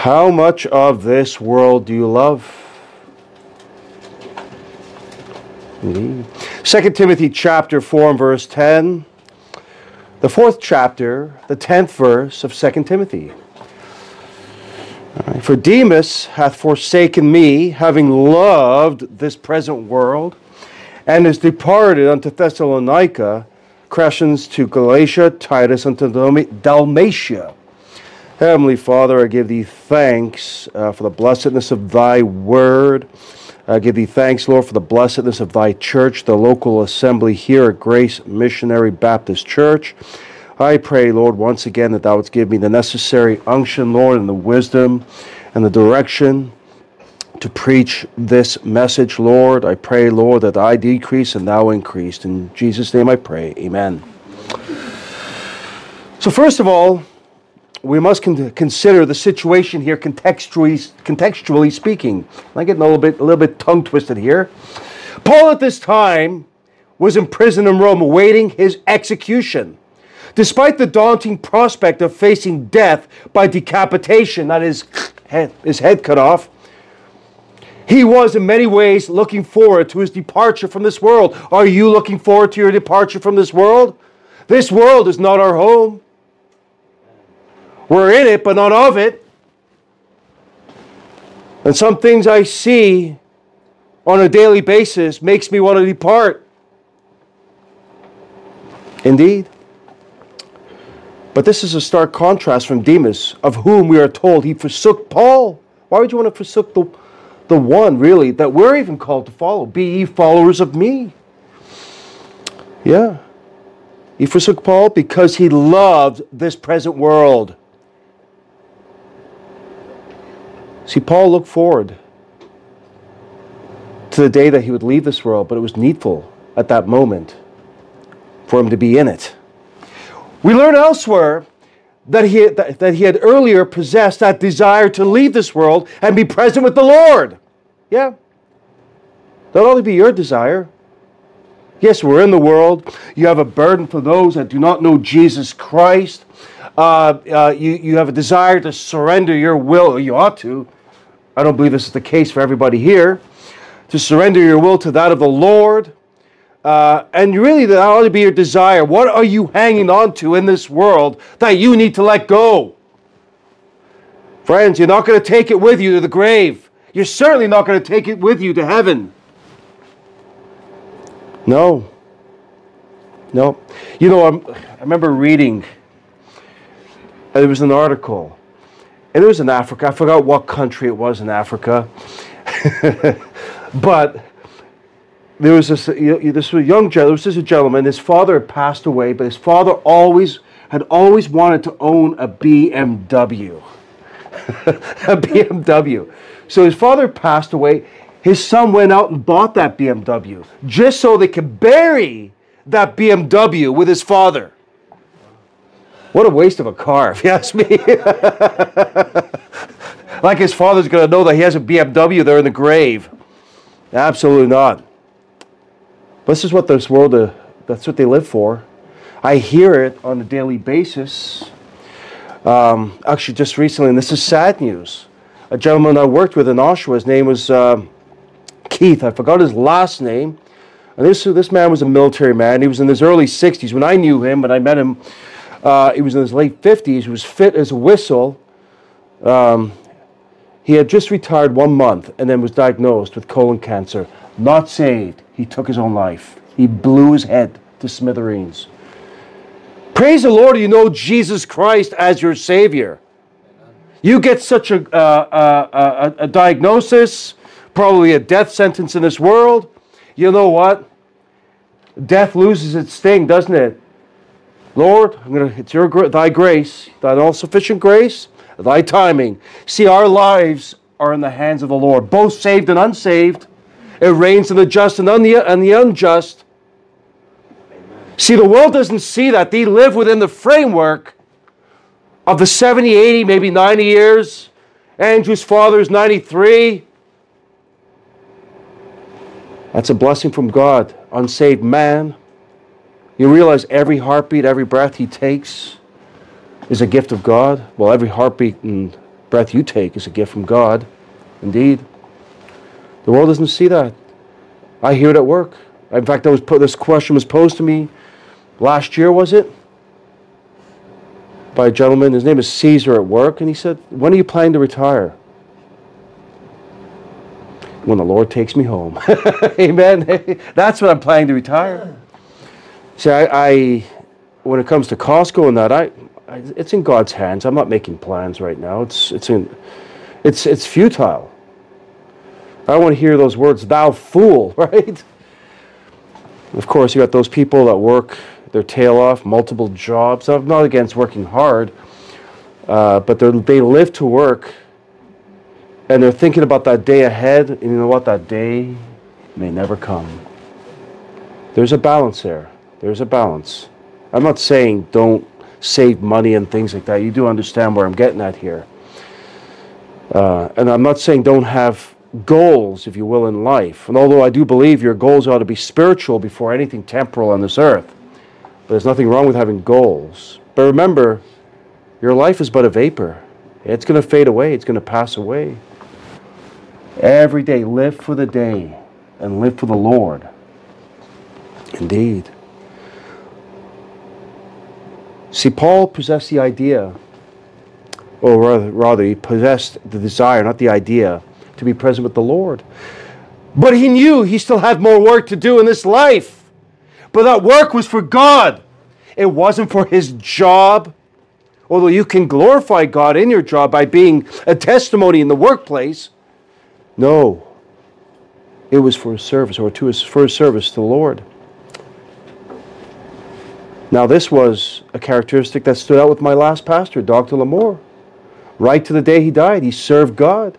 How much of this world do you love? Second Timothy chapter 4 and verse 10. The fourth chapter, the tenth verse of Second Timothy. For Demas hath forsaken me, having loved this present world, and is departed unto Thessalonica, Crescens to Galatia, Titus unto Dalmatia. Heavenly Father, I give thee thanks uh, for the blessedness of thy word. I give thee thanks, Lord, for the blessedness of thy church, the local assembly here at Grace Missionary Baptist Church. I pray, Lord, once again that thou wouldst give me the necessary unction, Lord, and the wisdom and the direction to preach this message, Lord. I pray, Lord, that I decrease and thou increase. In Jesus' name I pray. Amen. So, first of all, we must con- consider the situation here contextually, contextually speaking. I'm getting a little bit, a little bit tongue twisted here. Paul at this time was in prison in Rome awaiting his execution. Despite the daunting prospect of facing death by decapitation, that is, his head cut off, he was in many ways looking forward to his departure from this world. Are you looking forward to your departure from this world? This world is not our home. We're in it, but not of it. And some things I see on a daily basis makes me want to depart. Indeed. But this is a stark contrast from Demas, of whom we are told he forsook Paul. Why would you want to forsook the, the one, really, that we're even called to follow? Be ye followers of me. Yeah. He forsook Paul because he loved this present world. See, Paul looked forward to the day that he would leave this world, but it was needful at that moment for him to be in it. We learn elsewhere that he, that, that he had earlier possessed that desire to leave this world and be present with the Lord. Yeah. That'll only be your desire. Yes, we're in the world. You have a burden for those that do not know Jesus Christ. Uh, uh, you, you have a desire to surrender your will, you ought to, I don't believe this is the case for everybody here, to surrender your will to that of the Lord. Uh, and really, that ought to be your desire. What are you hanging on to in this world that you need to let go? Friends, you're not going to take it with you to the grave. You're certainly not going to take it with you to heaven. No. No. You know, I'm, i remember reading, there was an article and it was in Africa. I forgot what country it was in Africa. but there was this, this young gentleman, this is a gentleman, his father had passed away, but his father always had always wanted to own a BMW. a BMW. So his father passed away. His son went out and bought that BMW just so they could bury that BMW with his father. What a waste of a car, if you ask me. like his father's going to know that he has a BMW there in the grave. Absolutely not. This is what this world, uh, that's what they live for. I hear it on a daily basis. Um, actually, just recently, and this is sad news. A gentleman I worked with in Oshawa, his name was uh, Keith. I forgot his last name. And this, this man was a military man. He was in his early 60s. When I knew him, when I met him uh, he was in his late 50s. He was fit as a whistle. Um, he had just retired one month and then was diagnosed with colon cancer. Not saved. He took his own life. He blew his head to smithereens. Praise the Lord, you know Jesus Christ as your Savior. You get such a, uh, uh, a, a diagnosis, probably a death sentence in this world. You know what? Death loses its sting, doesn't it? Lord, I'm gonna, it's your thy grace, thy all sufficient grace, thy timing. See, our lives are in the hands of the Lord, both saved and unsaved. It reigns in the just and, on the, and the unjust. See, the world doesn't see that. They live within the framework of the 70, 80, maybe 90 years. Andrew's father is 93. That's a blessing from God. Unsaved man you realize every heartbeat, every breath he takes is a gift of God? Well, every heartbeat and breath you take is a gift from God. Indeed. The world doesn't see that. I hear it at work. In fact, was put, this question was posed to me last year, was it? By a gentleman. His name is Caesar at work. And he said, When are you planning to retire? When the Lord takes me home. Amen. That's when I'm planning to retire. See, I, I, when it comes to Costco and that, I, I, it's in God's hands. I'm not making plans right now. It's, it's, in, it's, it's futile. I don't want to hear those words, thou fool, right? Of course, you got those people that work their tail off, multiple jobs. I'm not against working hard, uh, but they live to work and they're thinking about that day ahead, and you know what? That day may never come. There's a balance there. There's a balance. I'm not saying don't save money and things like that. You do understand where I'm getting at here. Uh, and I'm not saying don't have goals, if you will, in life. And although I do believe your goals ought to be spiritual before anything temporal on this earth, but there's nothing wrong with having goals. But remember, your life is but a vapor. It's going to fade away, it's going to pass away. Every day, live for the day and live for the Lord. Indeed. See, Paul possessed the idea, or rather, rather, he possessed the desire, not the idea, to be present with the Lord. But he knew he still had more work to do in this life. But that work was for God. It wasn't for his job. Although you can glorify God in your job by being a testimony in the workplace. No. It was for service, or to his, his service to the Lord. Now, this was a characteristic that stood out with my last pastor, Dr. Lamore. Right to the day he died, he served God.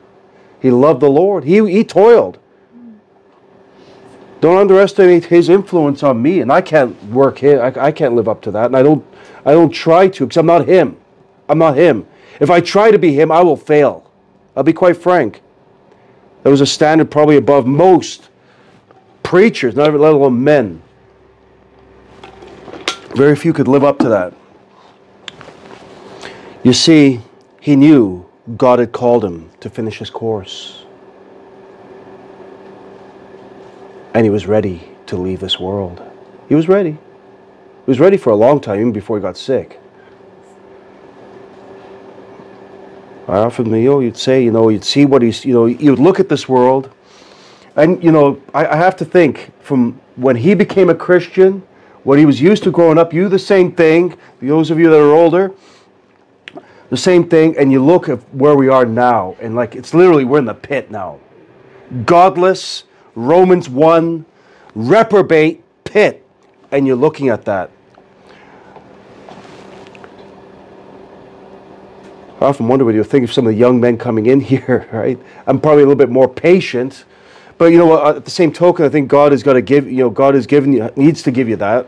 He loved the Lord. He, he toiled. Don't underestimate his influence on me, and I can't work here. I, I can't live up to that, and I don't. I don't try to because I'm not him. I'm not him. If I try to be him, I will fail. I'll be quite frank. That was a standard probably above most preachers, not let alone men. Very few could live up to that. You see, he knew God had called him to finish his course. And he was ready to leave this world. He was ready. He was ready for a long time, even before he got sick. I often, you know, you'd say, you know, you'd see what he's, you know, you'd look at this world, and you know, I, I have to think from when he became a Christian, what he was used to growing up. You the same thing. Those of you that are older, the same thing. And you look at where we are now, and like it's literally we're in the pit now. Godless, Romans one, reprobate pit, and you're looking at that. I often wonder what you think of some of the young men coming in here, right? I'm probably a little bit more patient, but you know what? At the same token, I think God has got to give. You know, God has given you needs to give you that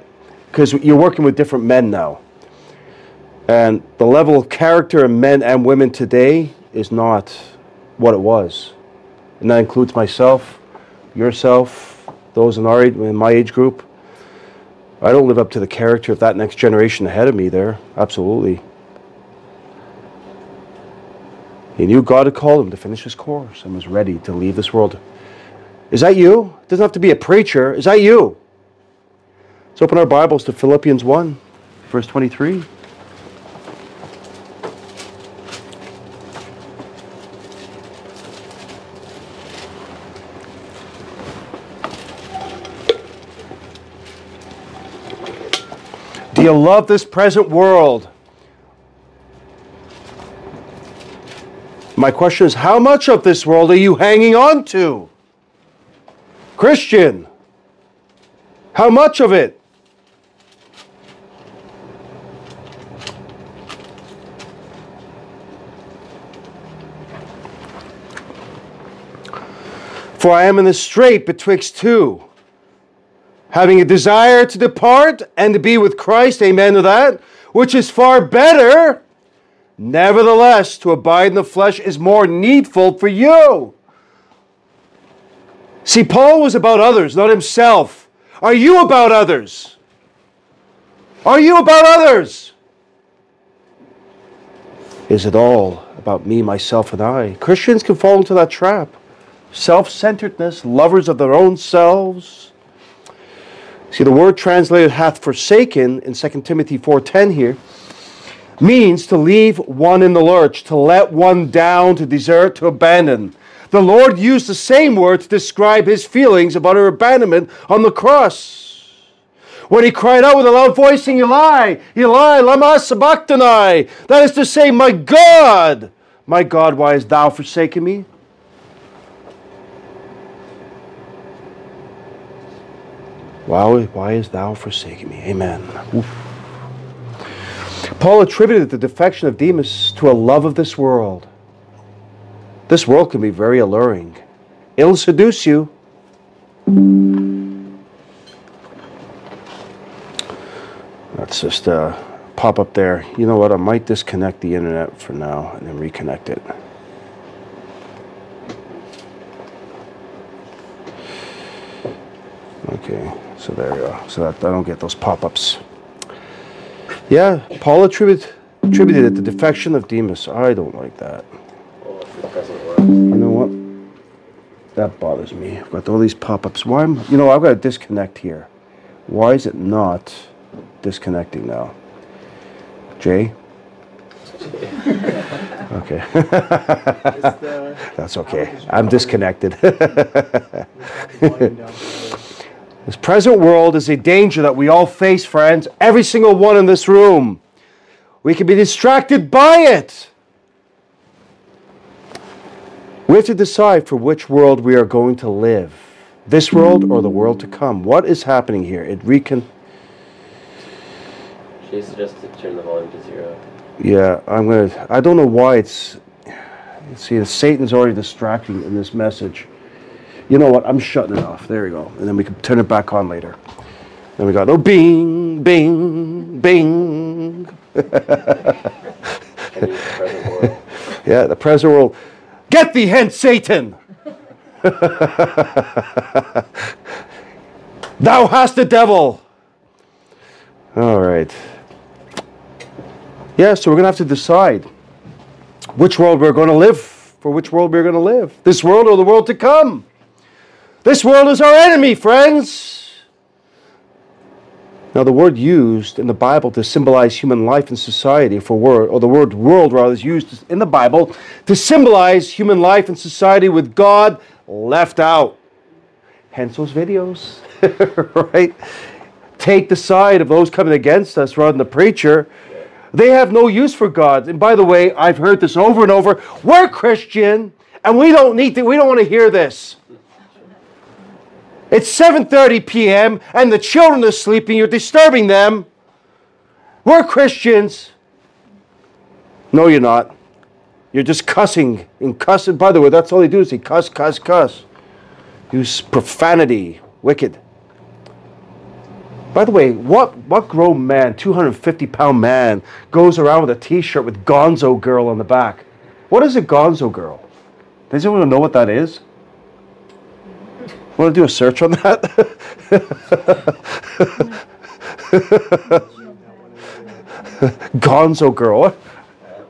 because you're working with different men now, and the level of character in men and women today is not what it was, and that includes myself, yourself, those in our in my age group. I don't live up to the character of that next generation ahead of me. There, absolutely. He knew God had called him to finish his course and was ready to leave this world. Is that you? It doesn't have to be a preacher. Is that you? Let's open our Bibles to Philippians 1, verse 23. Do you love this present world? My question is how much of this world are you hanging on to? Christian, how much of it? For I am in the strait betwixt two, having a desire to depart and to be with Christ, amen to that, which is far better Nevertheless, to abide in the flesh is more needful for you. See, Paul was about others, not himself. Are you about others? Are you about others? Is it all about me, myself, and I. Christians can fall into that trap. Self centeredness, lovers of their own selves. See, the word translated hath forsaken in 2 Timothy 4.10 here means to leave one in the lurch, to let one down, to desert, to abandon. The Lord used the same word to describe his feelings about her abandonment on the cross. When he cried out with a loud voice, Eli, Eli, lama sabachthani. That is to say, My God, my God, why hast thou forsaken me? Why, why hast thou forsaken me? Amen. Oof. Paul attributed the defection of Demas to a love of this world. This world can be very alluring. It'll seduce you. Let's just uh, pop up there. You know what? I might disconnect the internet for now and then reconnect it. Okay, so there we go. So that I don't get those pop-ups. Yeah, Paul attributed attributed the defection of Demas. I don't like that. You know what? That bothers me. I've got all these pop-ups. Why am you know I've got to disconnect here. Why is it not disconnecting now? Jay? okay. That's okay. I'm disconnected. This present world is a danger that we all face, friends. Every single one in this room. We can be distracted by it. We have to decide for which world we are going to live this world or the world to come. What is happening here? It recon. She suggested turn the volume to zero. Yeah, I'm gonna. I don't know why it's. See, Satan's already distracting in this message you know what, I'm shutting it off. There we go. And then we can turn it back on later. Then we got, oh, bing, bing, bing. yeah, the present world. Get thee hence, Satan! Thou hast the devil! All right. Yeah, so we're going to have to decide which world we're going to live, for which world we're going to live. This world or the world to come. This world is our enemy, friends. Now, the word used in the Bible to symbolize human life and society for word, or the word world rather, is used in the Bible to symbolize human life and society with God left out. Hence those videos, right? Take the side of those coming against us rather than the preacher. They have no use for God. And by the way, I've heard this over and over. We're Christian, and we don't need to, we don't want to hear this. It's 7:30 p.m. and the children are sleeping. You're disturbing them. We're Christians. No, you're not. You're just cussing and cussing. By the way, that's all they do is they cuss, cuss, cuss. Use profanity, wicked. By the way, what, what grown man, 250 pound man, goes around with a t shirt with Gonzo Girl on the back? What is a Gonzo Girl? Does anyone know what that is? Want to do a search on that? Gonzo Girl. It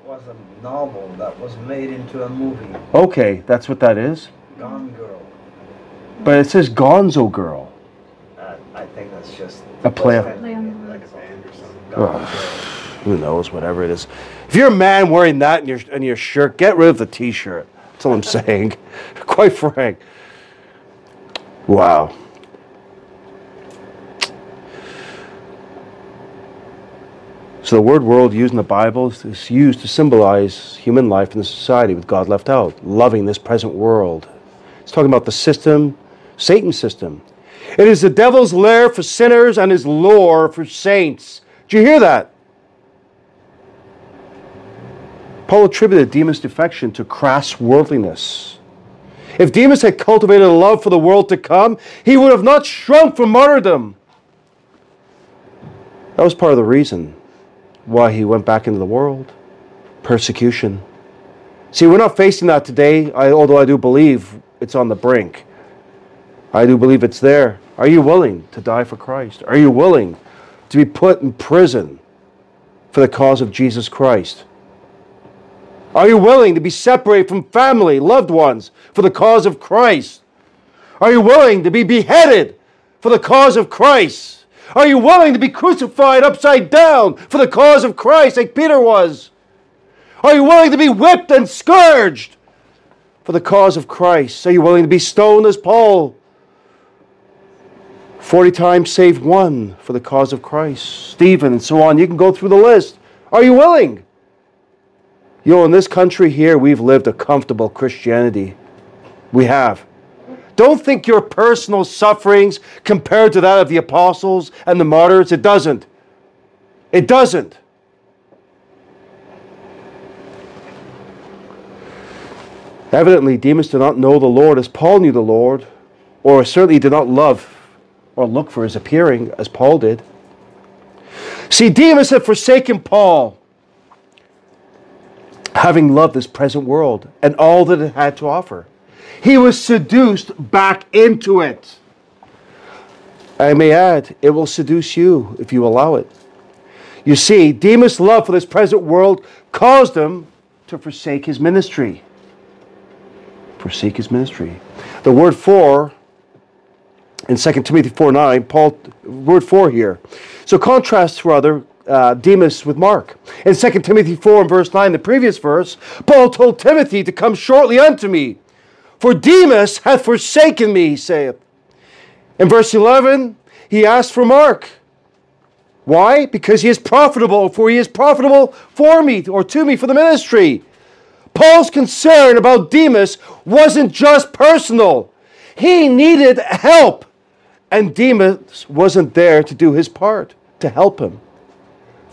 was a novel that was made into a movie. Okay, that's what that is. Gone Girl. But it says Gonzo Girl. Uh, I think that's just A play- Like a band or something. Gone Ugh. Girl. Who knows? Whatever it is. If you're a man wearing that in your in your shirt, get rid of the T-shirt. That's all I'm saying. Quite frank. Wow. So the word world used in the Bible is used to symbolize human life in the society with God left out, loving this present world. It's talking about the system, Satan's system. It is the devil's lair for sinners and his lure for saints. Did you hear that? Paul attributed Demas' defection to crass worldliness. If Demas had cultivated a love for the world to come, he would have not shrunk from martyrdom. That was part of the reason why he went back into the world persecution. See, we're not facing that today, I, although I do believe it's on the brink. I do believe it's there. Are you willing to die for Christ? Are you willing to be put in prison for the cause of Jesus Christ? Are you willing to be separated from family, loved ones, for the cause of Christ? Are you willing to be beheaded for the cause of Christ? Are you willing to be crucified upside down for the cause of Christ, like Peter was? Are you willing to be whipped and scourged for the cause of Christ? Are you willing to be stoned as Paul? 40 times save one for the cause of Christ. Stephen, and so on. You can go through the list. Are you willing? You know, in this country here, we've lived a comfortable Christianity. We have. Don't think your personal sufferings compared to that of the apostles and the martyrs. It doesn't. It doesn't. Evidently, Demas do not know the Lord as Paul knew the Lord, or certainly did not love or look for his appearing as Paul did. See, Demas had forsaken Paul, having loved this present world and all that it had to offer. He was seduced back into it. I may add, it will seduce you if you allow it. You see, Demas' love for this present world caused him to forsake his ministry. Forsake his ministry. The word for in 2 Timothy 4 9, Paul, word for here. So contrast rather uh, Demas with Mark. In 2 Timothy 4 and verse 9, the previous verse, Paul told Timothy to come shortly unto me, for Demas hath forsaken me, he saith. In verse 11, he asked for Mark. Why? Because he is profitable, for he is profitable for me or to me for the ministry. Paul's concern about Demas wasn't just personal. He needed help. And Demas wasn't there to do his part, to help him.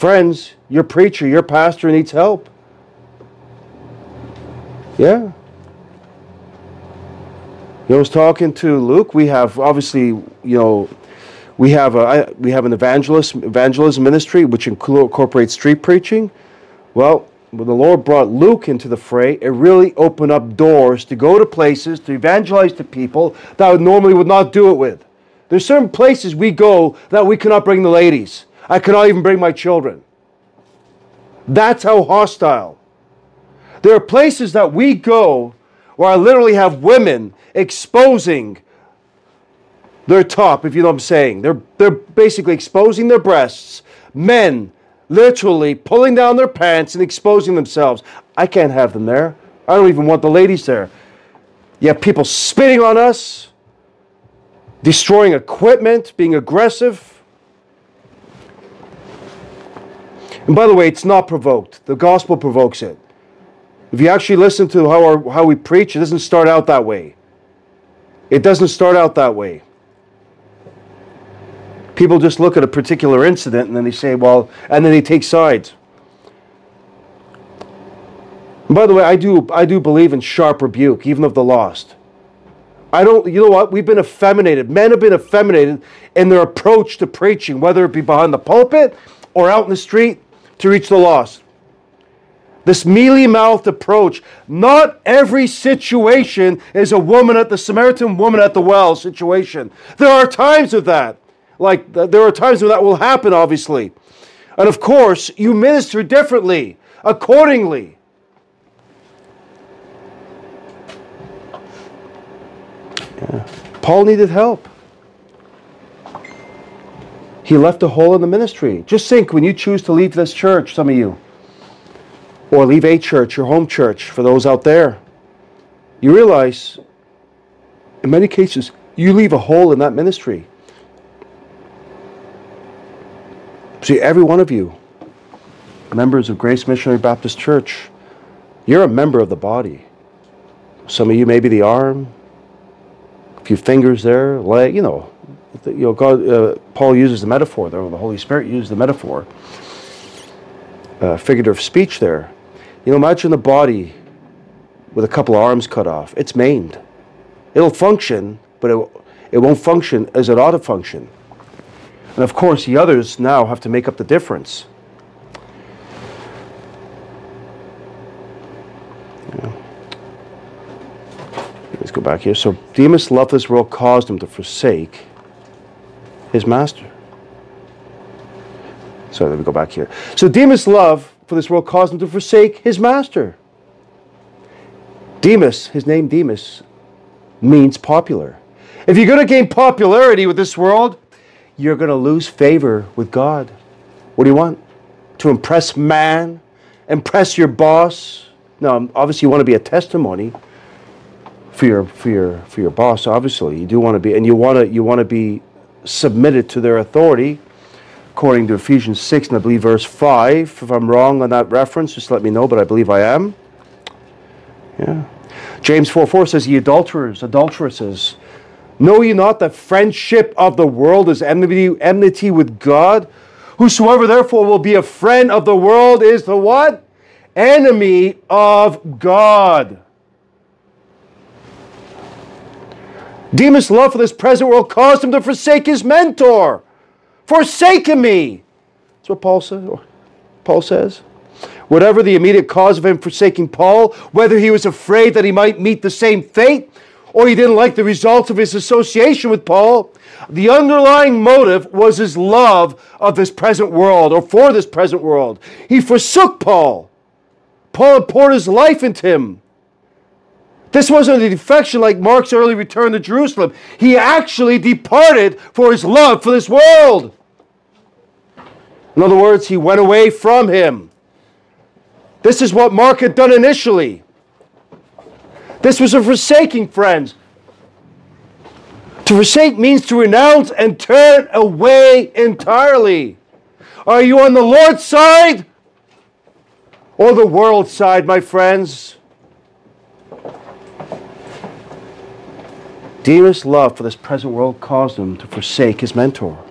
Friends, your preacher, your pastor needs help. Yeah. You know, I was talking to Luke. We have obviously, you know, we have a we have an evangelist evangelism ministry which incorporates street preaching. Well, when the Lord brought Luke into the fray, it really opened up doors to go to places to evangelize to people that would normally would not do it with. There's certain places we go that we cannot bring the ladies. I cannot even bring my children. That's how hostile. There are places that we go where I literally have women exposing their top, if you know what I'm saying. They're, they're basically exposing their breasts. Men literally pulling down their pants and exposing themselves. I can't have them there. I don't even want the ladies there. You have people spitting on us, destroying equipment, being aggressive. And by the way, it's not provoked. The gospel provokes it. If you actually listen to how, our, how we preach, it doesn't start out that way. It doesn't start out that way. People just look at a particular incident and then they say, well, and then they take sides. By the way, I do, I do believe in sharp rebuke, even of the lost. I don't, you know what? We've been effeminated. Men have been effeminated in their approach to preaching, whether it be behind the pulpit or out in the street to reach the lost. This mealy mouthed approach. Not every situation is a woman at the Samaritan woman at the well situation. There are times of that. Like, there are times when that will happen, obviously. And of course, you minister differently, accordingly. Yeah. Paul needed help. He left a hole in the ministry. Just think when you choose to leave this church, some of you, or leave a church, your home church, for those out there, you realize in many cases you leave a hole in that ministry. See, every one of you, members of Grace Missionary Baptist Church, you're a member of the body. Some of you maybe the arm, a few fingers there, leg, you know. You know, God, uh, Paul uses the metaphor there, the Holy Spirit uses the metaphor, uh, figurative speech there. You know, imagine the body with a couple of arms cut off. It's maimed. It'll function, but it, it won't function as it ought to function. And of course, the others now have to make up the difference. Let's go back here. So Demas loved this world, caused him to forsake his master. So let me go back here. So Demas' love for this world caused him to forsake his master. Demas, his name Demas, means popular. If you're going to gain popularity with this world, you're going to lose favor with God. What do you want? To impress man? Impress your boss? No, obviously you want to be a testimony for your for your for your boss. Obviously, you do want to be, and you want to you want to be submitted to their authority, according to Ephesians six and I believe verse five. If I'm wrong on that reference, just let me know. But I believe I am. Yeah. James 4 4 says, Ye adulterers, adulteresses, know ye not that friendship of the world is enmity, enmity with God? Whosoever therefore will be a friend of the world is the what? Enemy of God. Demas' love for this present world caused him to forsake his mentor. Forsaken me. That's what Paul says. Paul says. Whatever the immediate cause of him forsaking Paul, whether he was afraid that he might meet the same fate, or he didn't like the results of his association with Paul, the underlying motive was his love of this present world, or for this present world. He forsook Paul. Paul had poured his life into him. This wasn't a defection like Mark's early return to Jerusalem. He actually departed for his love for this world. In other words, he went away from him. This is what Mark had done initially. This was a forsaking, friends. To forsake means to renounce and turn away entirely. Are you on the Lord's side or the world's side, my friends? Demas' love for this present world caused him to forsake his mentor.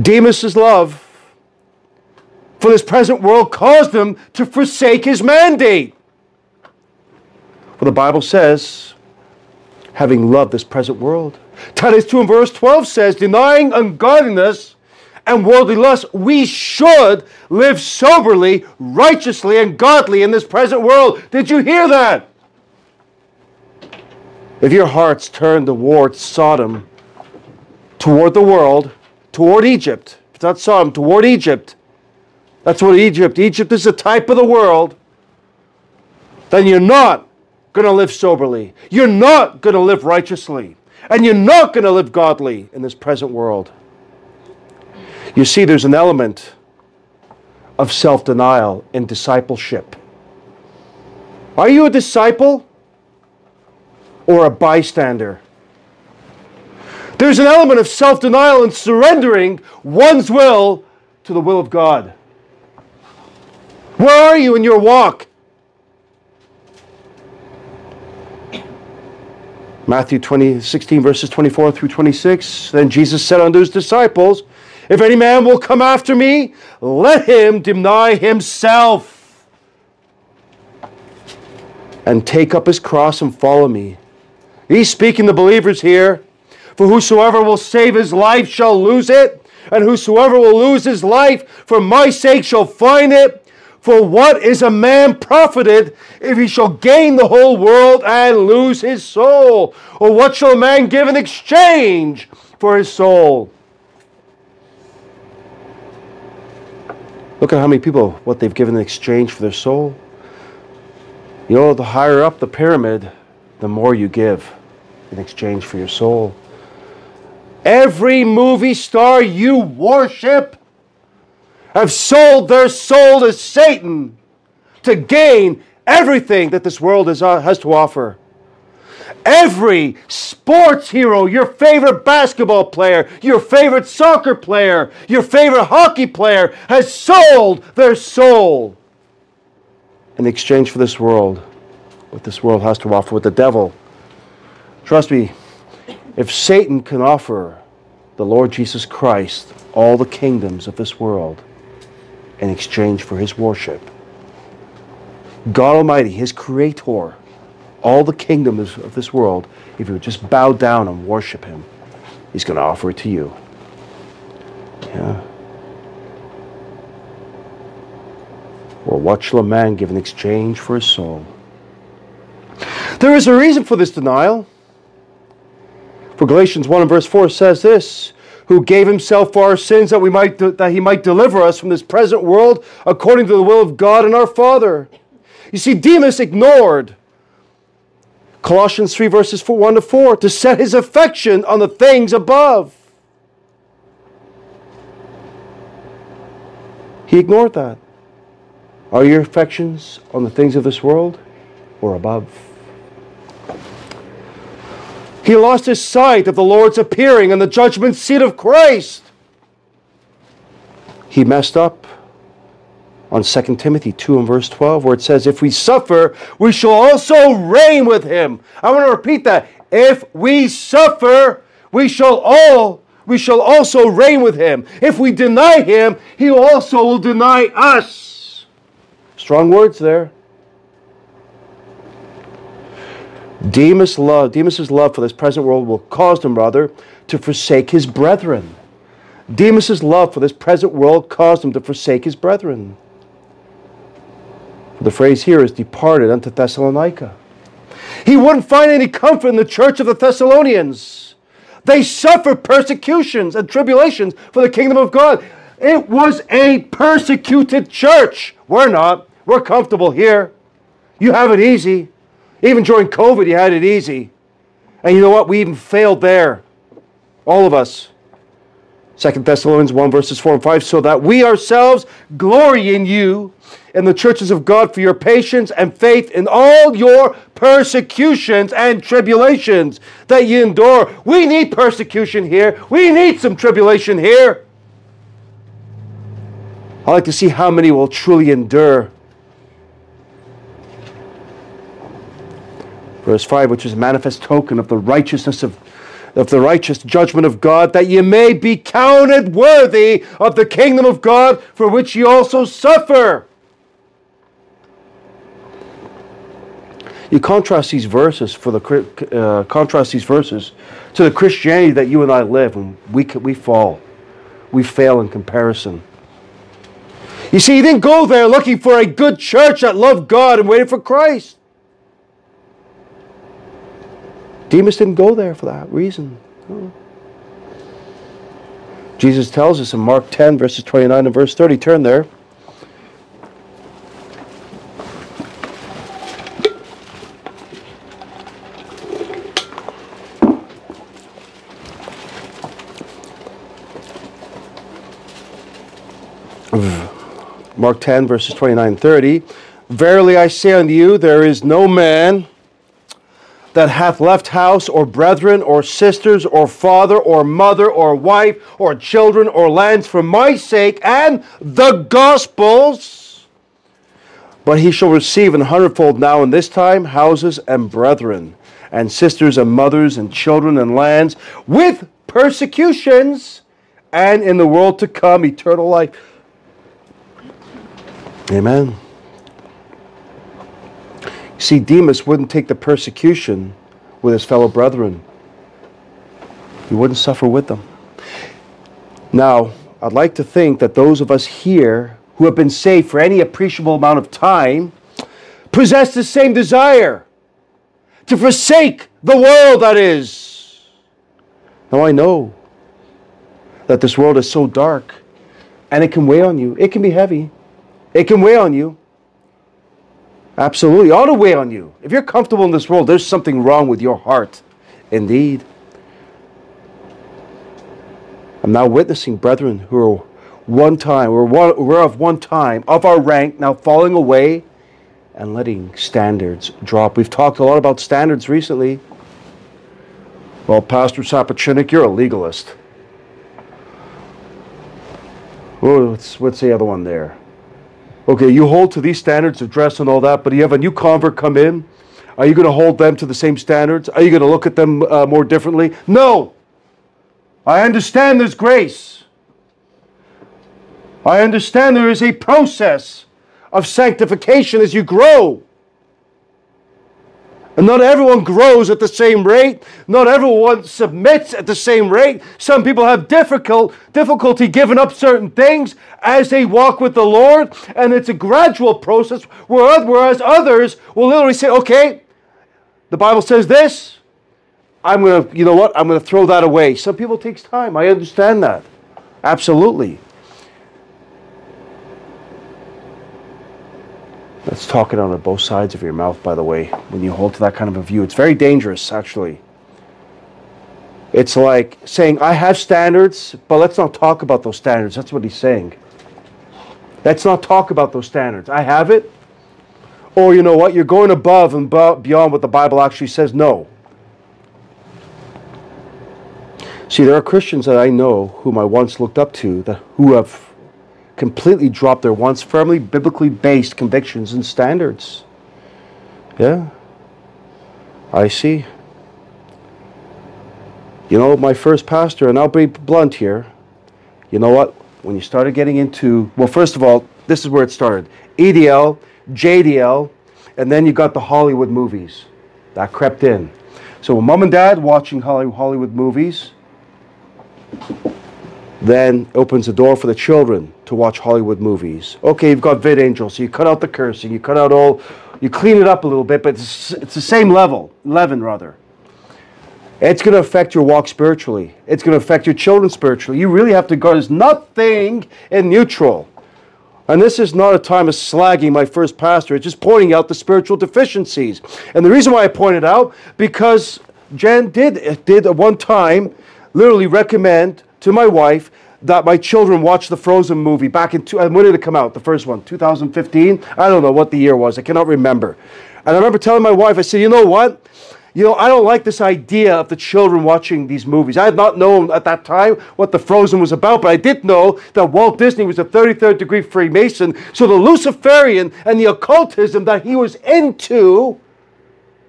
Demas' love for this present world caused him to forsake his mandate. Well, the Bible says, having loved this present world. Titus 2 and verse 12 says, denying ungodliness and worldly lust, we should live soberly, righteously, and godly in this present world. Did you hear that? If your heart's turned toward Sodom, toward the world, toward Egypt, it's not Sodom, toward Egypt, that's what Egypt, Egypt is a type of the world, then you're not going to live soberly. You're not going to live righteously. And you're not going to live godly in this present world. You see, there's an element of self denial in discipleship. Are you a disciple? Or a bystander. There's an element of self denial and surrendering one's will to the will of God. Where are you in your walk? Matthew 20, 16, verses 24 through 26. Then Jesus said unto his disciples, If any man will come after me, let him deny himself and take up his cross and follow me. He's speaking to believers here. For whosoever will save his life shall lose it, and whosoever will lose his life for my sake shall find it. For what is a man profited if he shall gain the whole world and lose his soul? Or what shall a man give in exchange for his soul? Look at how many people, what they've given in exchange for their soul. You know, the higher up the pyramid, the more you give in exchange for your soul. Every movie star you worship have sold their soul to Satan to gain everything that this world has, uh, has to offer. Every sports hero, your favorite basketball player, your favorite soccer player, your favorite hockey player has sold their soul in exchange for this world, what this world has to offer, what the devil Trust me, if Satan can offer the Lord Jesus Christ all the kingdoms of this world in exchange for his worship, God Almighty, his creator, all the kingdoms of this world, if you would just bow down and worship him, he's going to offer it to you. Yeah. Or what shall a man give in exchange for his soul? There is a reason for this denial. For Galatians 1 and verse 4 says this, who gave himself for our sins that we might that he might deliver us from this present world according to the will of God and our Father. You see, Demas ignored Colossians 3, verses 4, 1 to 4, to set his affection on the things above. He ignored that. Are your affections on the things of this world or above? He lost his sight of the Lord's appearing and the judgment seat of Christ. He messed up on 2 Timothy 2 and verse 12, where it says, If we suffer, we shall also reign with him. I want to repeat that. If we suffer, we shall all we shall also reign with him. If we deny him, he also will deny us. Strong words there. Demas' love, Demas's love for this present world will cause him rather to forsake his brethren. Demas's love for this present world caused him to forsake his brethren. The phrase here is departed unto Thessalonica. He wouldn't find any comfort in the church of the Thessalonians. They suffered persecutions and tribulations for the kingdom of God. It was a persecuted church. We're not. We're comfortable here. You have it easy. Even during COVID, you had it easy. And you know what? We even failed there. All of us. Second Thessalonians 1, verses 4 and 5, so that we ourselves glory in you in the churches of God for your patience and faith in all your persecutions and tribulations that you endure. We need persecution here. We need some tribulation here. I like to see how many will truly endure. Verse 5, which is a manifest token of the righteousness of of the righteous judgment of God, that ye may be counted worthy of the kingdom of God, for which ye also suffer. You contrast these verses for the uh, contrast these verses to the Christianity that you and I live, and we we fall, we fail in comparison. You see, he didn't go there looking for a good church that loved God and waited for Christ. Demas didn't go there for that reason. Jesus tells us in Mark 10, verses 29 and verse 30. Turn there. Mark 10, verses 29 and 30. Verily I say unto you, there is no man that hath left house or brethren or sisters or father or mother or wife or children or lands for my sake and the gospel's, but he shall receive an hundredfold now in this time houses and brethren and sisters and mothers and children and lands with persecutions and in the world to come eternal life. Amen. See, Demas wouldn't take the persecution with his fellow brethren, he wouldn't suffer with them. Now, I'd like to think that those of us here who have been saved for any appreciable amount of time possess the same desire to forsake the world that is. Now, I know that this world is so dark and it can weigh on you, it can be heavy, it can weigh on you. Absolutely. Ought to weigh on you. If you're comfortable in this world, there's something wrong with your heart. Indeed. I'm now witnessing brethren who are one time, we're, one, we're of one time, of our rank, now falling away and letting standards drop. We've talked a lot about standards recently. Well, Pastor Sapocinik, you're a legalist. Oh, what's, what's the other one there? Okay, you hold to these standards of dress and all that, but you have a new convert come in. Are you going to hold them to the same standards? Are you going to look at them uh, more differently? No. I understand there's grace. I understand there is a process of sanctification as you grow. And not everyone grows at the same rate. Not everyone submits at the same rate. Some people have difficult difficulty giving up certain things as they walk with the Lord, and it's a gradual process. Whereas others will literally say, "Okay, the Bible says this. I'm gonna, you know what? I'm gonna throw that away." Some people takes time. I understand that, absolutely. That's talking out of both sides of your mouth, by the way, when you hold to that kind of a view. It's very dangerous, actually. It's like saying, I have standards, but let's not talk about those standards. That's what he's saying. Let's not talk about those standards. I have it. Or you know what? You're going above and beyond what the Bible actually says. No. See, there are Christians that I know whom I once looked up to that who have completely dropped their once firmly biblically based convictions and standards. Yeah. I see. You know, my first pastor, and I'll be blunt here, you know what? When you started getting into, well, first of all, this is where it started EDL, JDL, and then you got the Hollywood movies. That crept in. So, mom and dad watching Hollywood movies, then opens the door for the children to watch Hollywood movies. Okay, you've got VidAngel, so you cut out the cursing, you cut out all, you clean it up a little bit, but it's, it's the same level, leaven rather. It's going to affect your walk spiritually. It's going to affect your children spiritually. You really have to guard. There's nothing in neutral. And this is not a time of slagging my first pastor. It's just pointing out the spiritual deficiencies. And the reason why I pointed out, because Jen did, did at one time literally recommend to my wife that my children watched the Frozen movie back in, two, uh, when did it come out? The first one, 2015? I don't know what the year was. I cannot remember. And I remember telling my wife, I said, you know what? You know, I don't like this idea of the children watching these movies. I had not known at that time what the Frozen was about, but I did know that Walt Disney was a 33rd degree Freemason. So the Luciferian and the occultism that he was into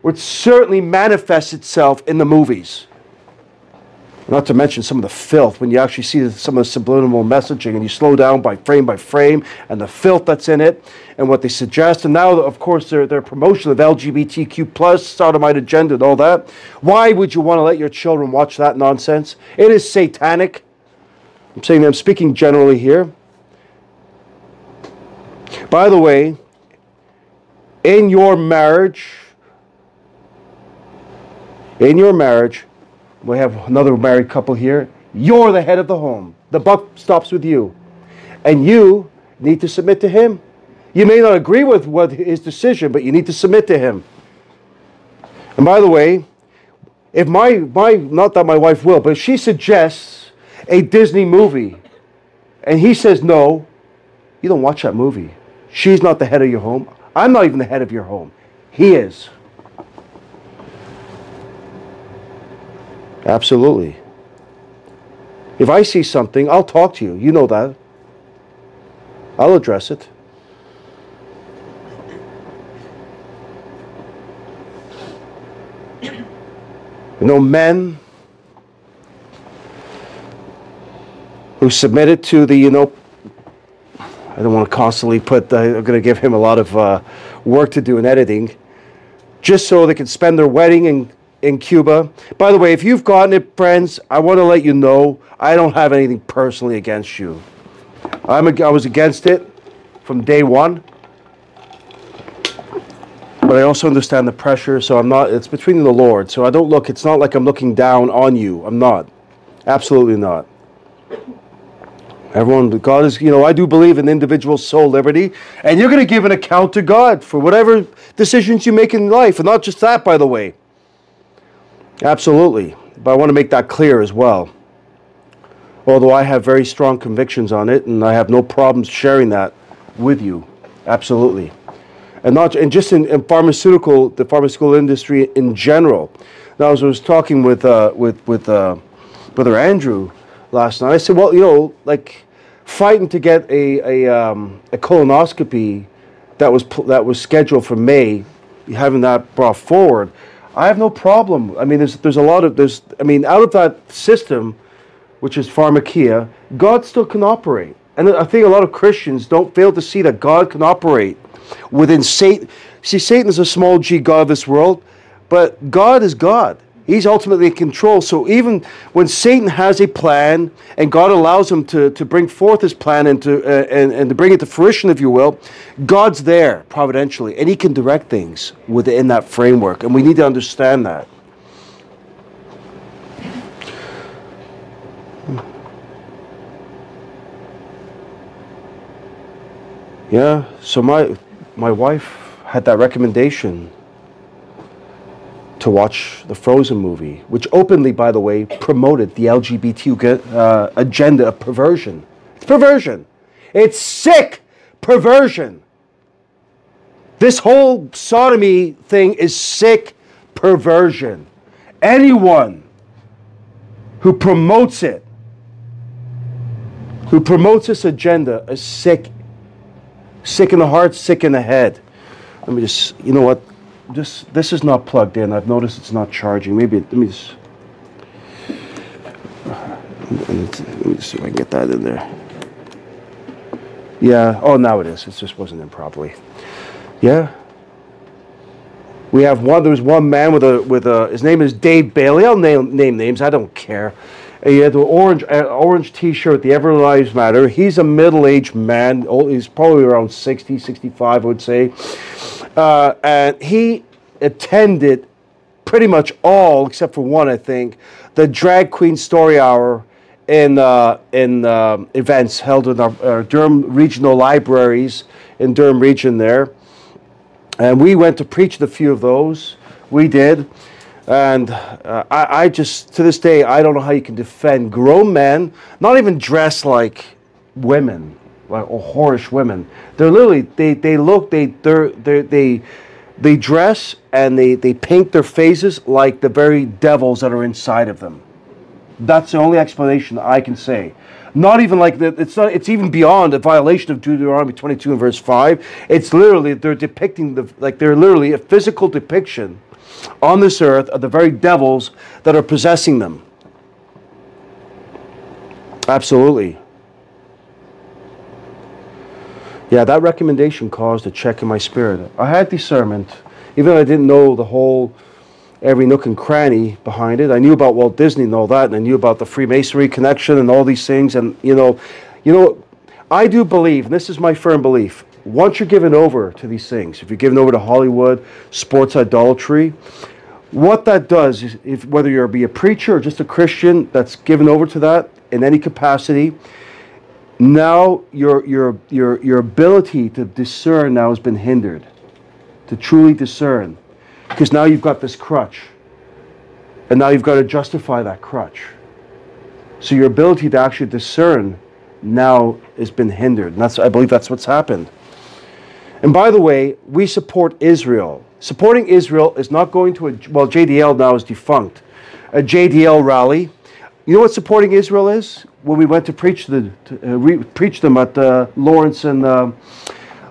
would certainly manifest itself in the movies. Not to mention some of the filth when you actually see some of the subliminal messaging and you slow down by frame by frame and the filth that's in it and what they suggest. And now, of course, their, their promotion of LGBTQ plus, sodomite agenda and all that. Why would you want to let your children watch that nonsense? It is satanic. I'm saying I'm speaking generally here. By the way, in your marriage, in your marriage, we have another married couple here. You're the head of the home. The buck stops with you. And you need to submit to him. You may not agree with what his decision, but you need to submit to him. And by the way, if my, my not that my wife will, but she suggests a Disney movie and he says no, you don't watch that movie. She's not the head of your home. I'm not even the head of your home. He is. Absolutely. If I see something, I'll talk to you. You know that. I'll address it. You know, men who submitted to the, you know, I don't want to constantly put, uh, I'm going to give him a lot of uh, work to do in editing, just so they can spend their wedding and in Cuba. By the way, if you've gotten it, friends, I want to let you know I don't have anything personally against you. I'm I was against it from day one. But I also understand the pressure, so I'm not, it's between the Lord. So I don't look, it's not like I'm looking down on you. I'm not. Absolutely not. Everyone, God is, you know, I do believe in individual soul liberty, and you're going to give an account to God for whatever decisions you make in life. And not just that, by the way. Absolutely. But I want to make that clear as well. Although I have very strong convictions on it, and I have no problems sharing that with you. Absolutely. And not and just in, in pharmaceutical, the pharmaceutical industry in general. Now, as I was talking with uh, with with uh, Brother Andrew last night, I said, well, you know, like fighting to get a a, um, a colonoscopy that was that was scheduled for May, having that brought forward I have no problem. I mean, there's there's a lot of there's I mean, out of that system, which is pharmakeia, God still can operate. And I think a lot of Christians don't fail to see that God can operate within Satan. See, Satan is a small g God of this world, but God is God. He's ultimately in control. So even when Satan has a plan and God allows him to, to bring forth his plan and to, uh, and, and to bring it to fruition, if you will, God's there providentially and he can direct things within that framework. And we need to understand that. Yeah, so my my wife had that recommendation to watch the Frozen movie, which openly, by the way, promoted the LGBT uh, agenda of perversion. It's perversion. It's sick perversion. This whole sodomy thing is sick perversion. Anyone who promotes it, who promotes this agenda, is sick. Sick in the heart, sick in the head. Let me just, you know what? Just this is not plugged in. I've noticed it's not charging. Maybe let me just. Let me see if I can get that in there. Yeah. Oh, now it is. It just wasn't in properly. Yeah. We have one. There was one man with a with a. His name is Dave Bailey. I'll name name names. I don't care. He had the orange uh, orange T-shirt. The Ever Lives Matter. He's a middle-aged man. He's probably around 60, 65, I would say. Uh, and he attended pretty much all, except for one, I think, the drag queen story hour in uh, in uh, events held in our, our, Durham regional libraries in Durham region there, and we went to preach at a few of those. We did, and uh, I, I just to this day I don't know how you can defend grown men, not even dressed like women, like or whorish women. They're literally they they look they they're, they're they they dress and they, they paint their faces like the very devils that are inside of them. That's the only explanation I can say. Not even like that. It's not. It's even beyond a violation of Deuteronomy 22 and verse 5. It's literally they're depicting the like they're literally a physical depiction on this earth of the very devils that are possessing them. Absolutely. Yeah, that recommendation caused a check in my spirit. I had discernment, even though I didn't know the whole, every nook and cranny behind it. I knew about Walt Disney and all that, and I knew about the Freemasonry connection and all these things. And you know, you know, I do believe, and this is my firm belief. Once you're given over to these things, if you're given over to Hollywood, sports idolatry, what that does is, if whether you're be a preacher or just a Christian that's given over to that in any capacity, now your, your, your, your ability to discern now has been hindered, to truly discern. Because now you've got this crutch. And now you've got to justify that crutch. So your ability to actually discern now has been hindered. And that's, I believe that's what's happened. And by the way, we support Israel. Supporting Israel is not going to a, well, JDL now is defunct, a JDL rally. You know what supporting Israel is? when we went to preach the to, uh, re, preach them at uh, Lawrence and uh,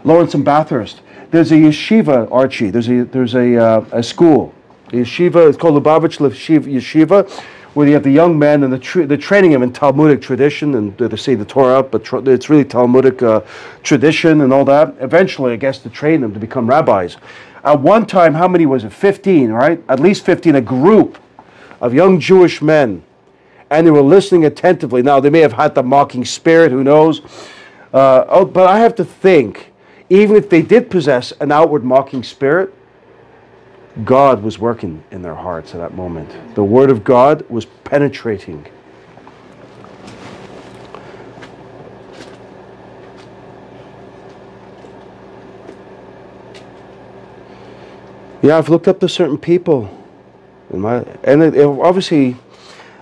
Lawrence and Bathurst. There's a yeshiva, Archie. There's a there's a, uh, a school. A yeshiva. It's called Lubavitch Yeshiva, where you have the young men and the they're training them in Talmudic tradition and they say the Torah, but it's really Talmudic uh, tradition and all that. Eventually, I guess, to train them to become rabbis. At one time, how many was it? Fifteen, right? At least fifteen. A group of young Jewish men and they were listening attentively. Now, they may have had the mocking spirit, who knows? Uh, oh, but I have to think, even if they did possess an outward mocking spirit, God was working in their hearts at that moment. The Word of God was penetrating. Yeah, I've looked up to certain people, in my, and it, it obviously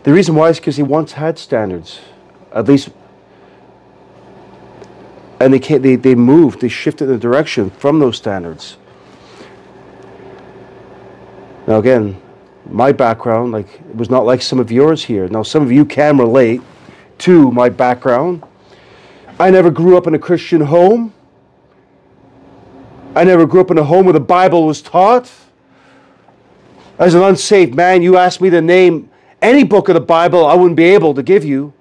the reason why is because he once had standards, at least, and they can't. They, they moved. They shifted the direction from those standards. Now again, my background like it was not like some of yours here. Now some of you can relate to my background. I never grew up in a Christian home. I never grew up in a home where the Bible was taught. As an unsaved man, you asked me to name any book of the Bible, I wouldn't be able to give you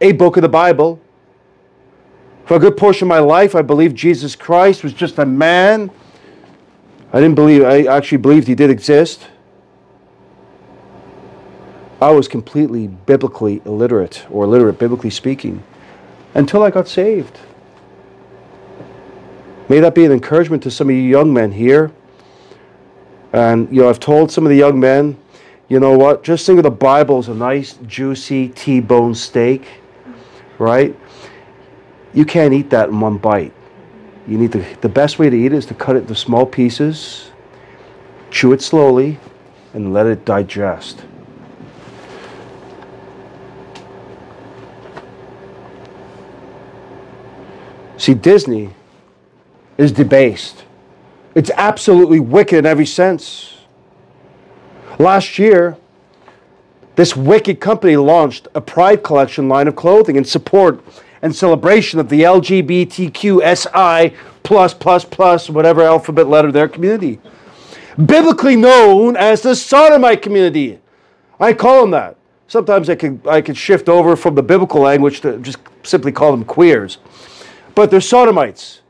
a book of the Bible. For a good portion of my life, I believed Jesus Christ was just a man. I didn't believe, I actually believed he did exist. I was completely biblically illiterate, or illiterate, biblically speaking, until I got saved. May that be an encouragement to some of you young men here. And, you know, I've told some of the young men, you know what? Just think of the Bible as a nice, juicy T-bone steak, right? You can't eat that in one bite. You need to, the best way to eat it is to cut it into small pieces, chew it slowly, and let it digest. See, Disney is debased. It's absolutely wicked in every sense. Last year, this wicked company launched a Pride Collection line of clothing in support and celebration of the LGBTQSI plus plus plus whatever alphabet letter their community, biblically known as the sodomite community. I call them that. Sometimes I could I could shift over from the biblical language to just simply call them queers, but they're sodomites.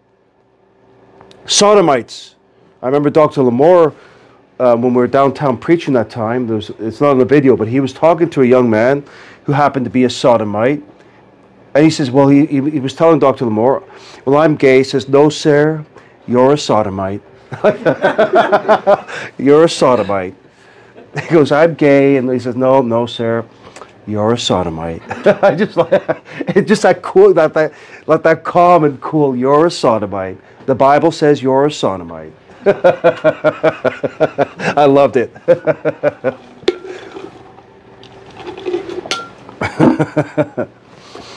Sodomites. I remember Dr. Lamore uh, when we were downtown preaching that time. Was, it's not in the video, but he was talking to a young man who happened to be a sodomite and he says, well, he, he, he was telling Dr. Lamore, well, I'm gay. He says, no, sir, you're a sodomite. you're a sodomite. He goes, I'm gay. And he says, no, no, sir, you're a sodomite. I just like, it's just that cool, that, that, like that calm and cool, you're a sodomite. The Bible says you're a sodomite. I loved it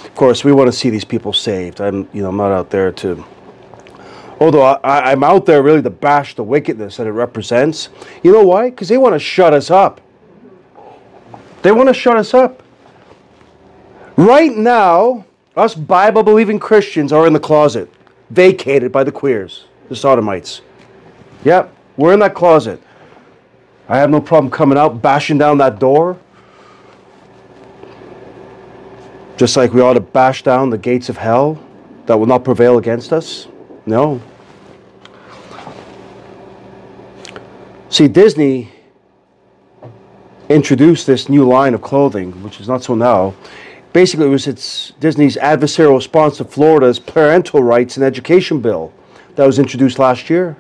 of course, we want to see these people saved. I'm, you know, I'm not out there to. Although I, I'm out there really to bash the wickedness that it represents. You know why? Because they want to shut us up. They want to shut us up. Right now, us Bible believing Christians are in the closet, vacated by the queers, the sodomites. Yep, we're in that closet. I have no problem coming out, bashing down that door, Just like we ought to bash down the gates of hell that will not prevail against us? No. See, Disney introduced this new line of clothing, which is not so now. Basically, it was its Disney's adversarial response to Florida's parental rights and education bill that was introduced last year.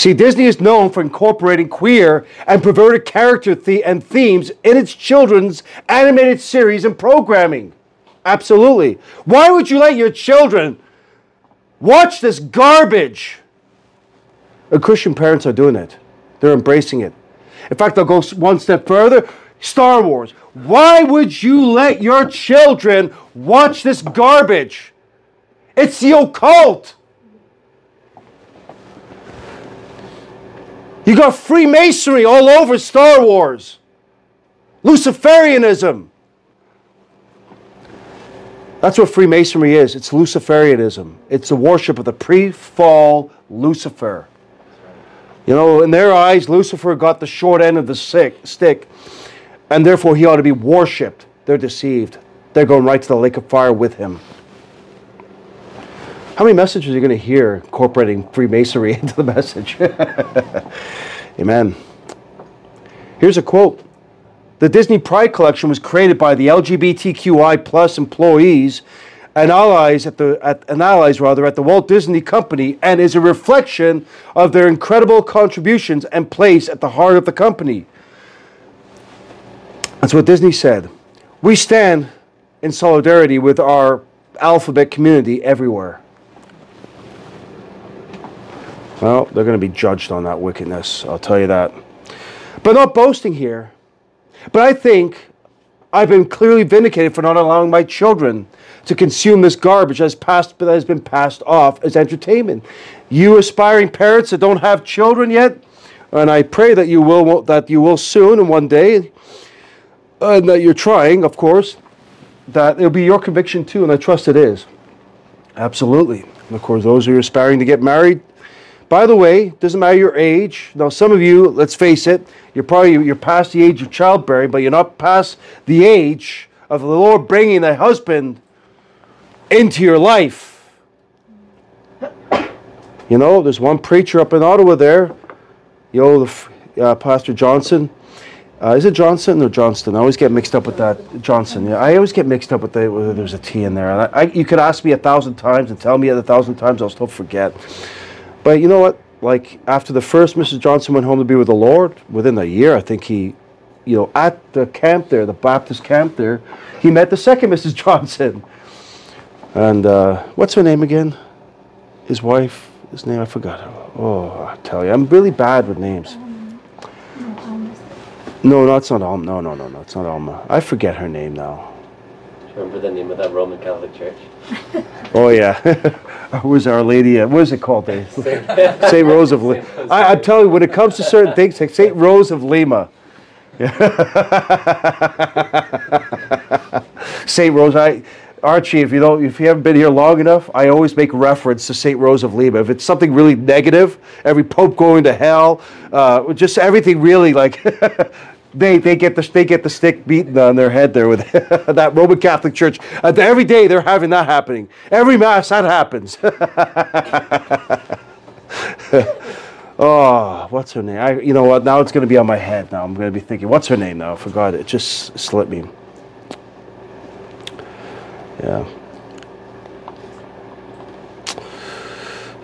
See, Disney is known for incorporating queer and perverted character the- and themes in its children's animated series and programming. Absolutely. Why would you let your children watch this garbage? And Christian parents are doing it. They're embracing it. In fact, I'll go one step further. Star Wars. Why would you let your children watch this garbage? It's the occult. You got Freemasonry all over Star Wars, Luciferianism. That's what Freemasonry is. It's Luciferianism. It's the worship of the pre fall Lucifer. You know, in their eyes, Lucifer got the short end of the stick, and therefore he ought to be worshipped. They're deceived. They're going right to the lake of fire with him. How many messages are you going to hear incorporating Freemasonry into the message? Amen. Here's a quote. The Disney Pride Collection was created by the LGBTQI plus employees and allies at the at, and allies rather at the Walt Disney Company and is a reflection of their incredible contributions and place at the heart of the company. That's what Disney said. We stand in solidarity with our alphabet community everywhere. Well, they're going to be judged on that wickedness, I'll tell you that. But not boasting here. But I think I've been clearly vindicated for not allowing my children to consume this garbage that has, passed, that has been passed off as entertainment. You aspiring parents that don't have children yet, and I pray that you will that you will soon and one day, and that you're trying, of course, that it'll be your conviction too, and I trust it is. Absolutely. And of course, those who are aspiring to get married, by the way, doesn't matter your age. Now, some of you, let's face it, you're probably you're past the age of childbearing, but you're not past the age of the Lord bringing a husband into your life. You know, there's one preacher up in Ottawa there, you know, the, uh, Pastor Johnson. Uh, is it Johnson or Johnston? I always get mixed up with that. Johnson. Yeah, I always get mixed up with the, whether there's a T in there. I, I, you could ask me a thousand times and tell me a thousand times, I'll still forget. But you know what? Like after the first Mrs. Johnson went home to be with the Lord, within a year, I think he, you know, at the camp there, the Baptist camp there, he met the second Mrs. Johnson. And uh, what's her name again? his wife, his name, I forgot. Oh, I tell you, I'm really bad with names. No, no, it's not Alma. No, no, no, no, it's not Alma. I forget her name now. Remember the name of that Roman Catholic church? Oh yeah, who's Our Lady? Uh, what is it called? Dave? Saint Rose of Lima. I, I tell you, when it comes to certain things, like Saint Rose of Lima. Saint Rose, I, Archie, if you don't, if you haven't been here long enough, I always make reference to Saint Rose of Lima. If it's something really negative, every pope going to hell, uh, just everything really like. They, they get the they get the stick beaten on their head there with that Roman Catholic Church. Uh, every day they're having that happening. Every mass that happens. oh, what's her name? I, you know what? Now it's going to be on my head. Now I'm going to be thinking, what's her name now? I forgot it. Just slipped me. Yeah.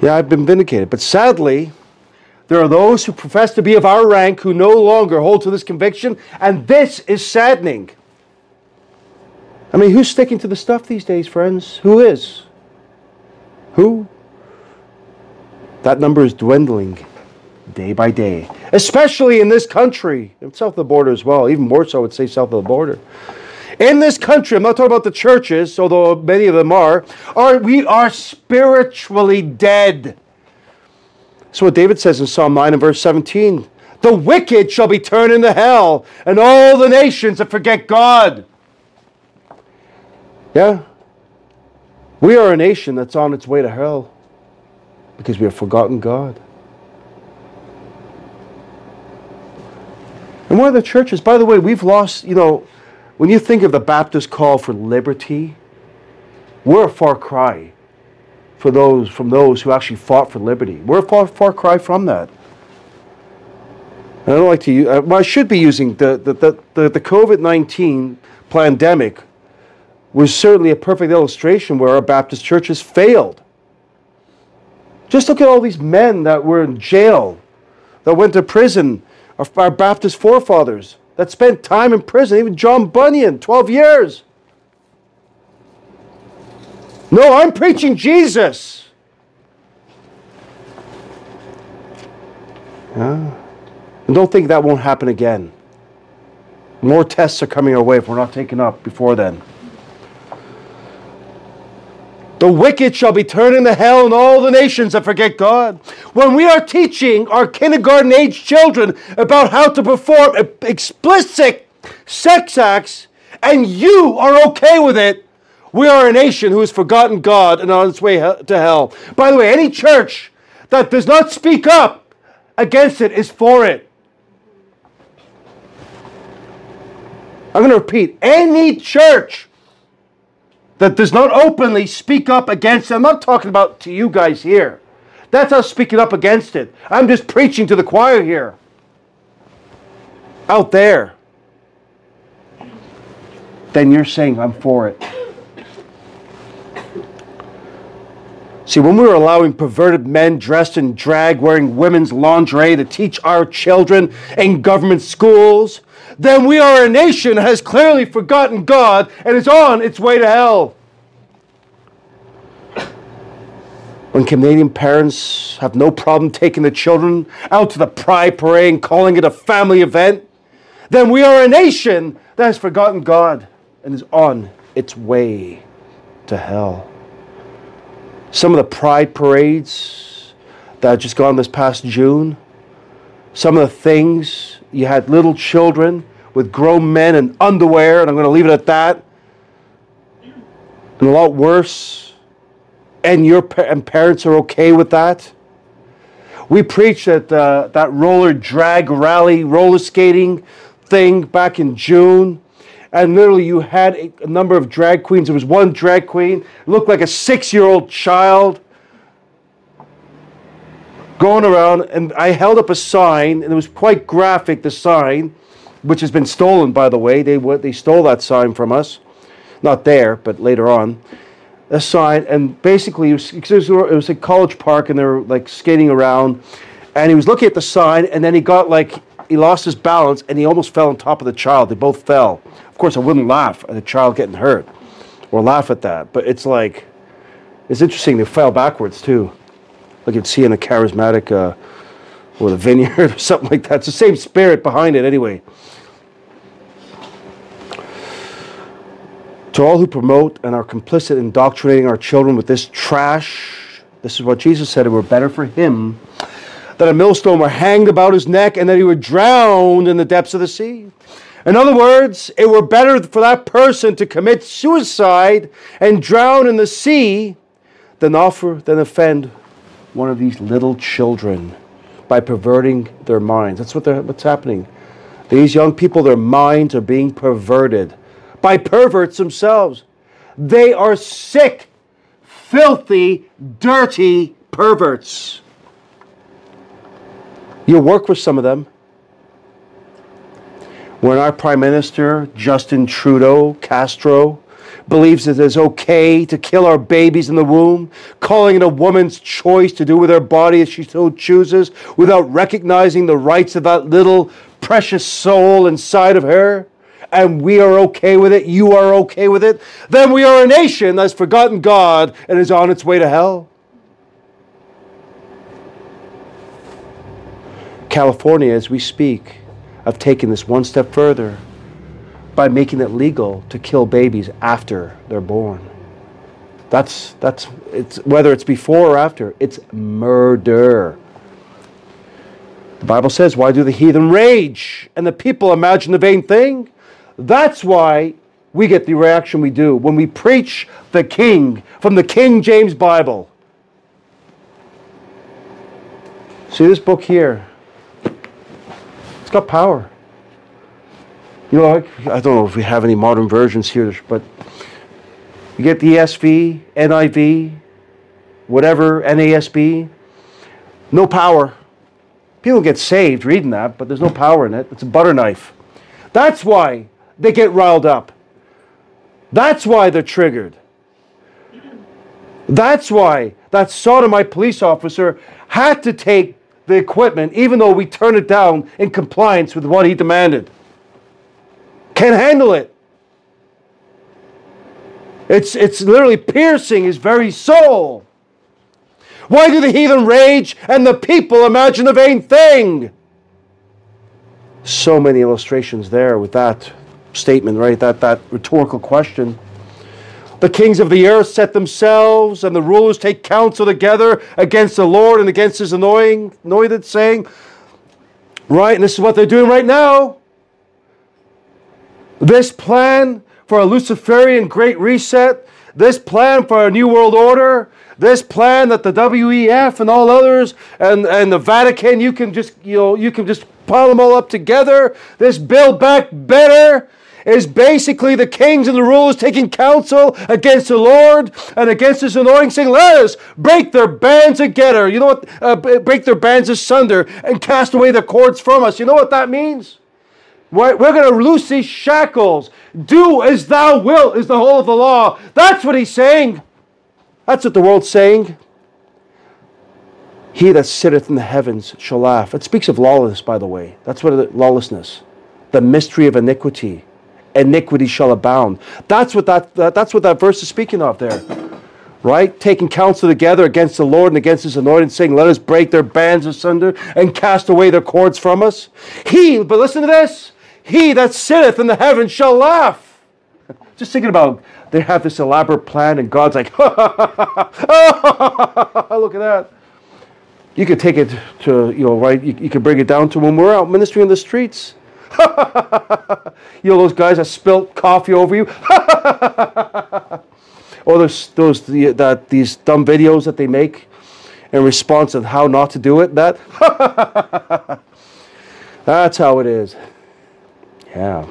Yeah, I've been vindicated. But sadly, there are those who profess to be of our rank who no longer hold to this conviction, and this is saddening. I mean, who's sticking to the stuff these days, friends? Who is? Who? That number is dwindling day by day, especially in this country, south of the border as well, even more so, I would say, south of the border. In this country, I'm not talking about the churches, although many of them are, are we are spiritually dead. That's what David says in Psalm 9 and verse 17. The wicked shall be turned into hell, and all the nations that forget God. Yeah. We are a nation that's on its way to hell because we have forgotten God. And one of the churches, by the way, we've lost, you know, when you think of the Baptist call for liberty, we're a far cry for those from those who actually fought for liberty. We're a far, far cry from that. And I don't like to use, uh, I should be using the, the, the, the, the COVID 19 pandemic was certainly a perfect illustration where our Baptist churches failed. Just look at all these men that were in jail, that went to prison, our, our Baptist forefathers, that spent time in prison, even John Bunyan, 12 years. No, I'm preaching Jesus. Yeah. And don't think that won't happen again. More tests are coming our way if we're not taken up before then. The wicked shall be turned into hell, and all the nations that forget God. When we are teaching our kindergarten age children about how to perform explicit sex acts, and you are okay with it, we are a nation who has forgotten God and on its way to hell. By the way, any church that does not speak up against it is for it. I'm going to repeat any church that does not openly speak up against it, I'm not talking about to you guys here. That's us speaking up against it. I'm just preaching to the choir here. Out there. Then you're saying, I'm for it. See, when we were allowing perverted men dressed in drag wearing women's lingerie to teach our children in government schools, then we are a nation that has clearly forgotten God and is on its way to hell. When Canadian parents have no problem taking the children out to the Pride Parade and calling it a family event, then we are a nation that has forgotten God and is on its way to hell some of the pride parades that just gone this past June, some of the things you had little children with grown men in underwear, and I'm going to leave it at that, and a lot worse, and your and parents are okay with that. We preached at uh, that roller drag rally, roller skating thing back in June and literally you had a, a number of drag queens. There was one drag queen, looked like a six-year-old child, going around, and I held up a sign, and it was quite graphic. The sign, which has been stolen, by the way, they they stole that sign from us, not there, but later on. A sign, and basically it was, it was a college park, and they were like skating around, and he was looking at the sign, and then he got like he lost his balance, and he almost fell on top of the child. They both fell. Of course, I wouldn't laugh at a child getting hurt or laugh at that, but it's like, it's interesting. They fell backwards too. like you'd see in a charismatic uh, or the vineyard or something like that. It's the same spirit behind it, anyway. To all who promote and are complicit in indoctrinating our children with this trash, this is what Jesus said it were better for him that a millstone were hanged about his neck and that he were drowned in the depths of the sea. In other words, it were better for that person to commit suicide and drown in the sea than offer than offend one of these little children by perverting their minds. That's what what's happening. These young people, their minds are being perverted by perverts themselves. They are sick, filthy, dirty perverts. You'll work with some of them. When our Prime Minister, Justin Trudeau Castro, believes that it is okay to kill our babies in the womb, calling it a woman's choice to do with her body as she so chooses, without recognizing the rights of that little precious soul inside of her, and we are okay with it, you are okay with it, then we are a nation that's forgotten God and is on its way to hell. California, as we speak, of taking this one step further by making it legal to kill babies after they're born. That's that's it's whether it's before or after, it's murder. The Bible says, Why do the heathen rage and the people imagine the vain thing? That's why we get the reaction we do when we preach the King from the King James Bible. See this book here? Got power. You know, I, don't know if we have any modern versions here, but you get the ESV, NIV, whatever, NASB, no power. People get saved reading that, but there's no power in it. It's a butter knife. That's why they get riled up. That's why they're triggered. That's why that sodomite police officer had to take the equipment, even though we turn it down in compliance with what he demanded. Can't handle it. It's, it's literally piercing his very soul. Why do the heathen rage and the people imagine a vain thing? So many illustrations there with that statement, right? That, that rhetorical question. The kings of the earth set themselves, and the rulers take counsel together against the Lord and against his annoying, anointed, saying, Right, and this is what they're doing right now. This plan for a Luciferian great reset, this plan for a new world order, this plan that the WEF and all others and, and the Vatican, you can just you know you can just pile them all up together. This build back better is basically the kings and the rulers taking counsel against the Lord and against his anointing, saying, Let us break their bands together. You know what? Uh, break their bands asunder and cast away the cords from us. You know what that means? We're, we're going to loose these shackles. Do as thou wilt, is the whole of the law. That's what he's saying. That's what the world's saying. He that sitteth in the heavens shall laugh. It speaks of lawlessness, by the way. That's what it, lawlessness, the mystery of iniquity iniquity shall abound. That's what that, that, that's what that verse is speaking of there. Right? Taking counsel together against the Lord and against his anointed, saying, Let us break their bands asunder and cast away their cords from us. He, but listen to this, he that sitteth in the heavens shall laugh. Just thinking about they have this elaborate plan, and God's like, look at that. You could take it to, you know, right? You, you could bring it down to when we're out ministering in the streets. you know those guys that spilt coffee over you? or oh, those those the, that these dumb videos that they make in response of how not to do it. That that's how it is. Yeah.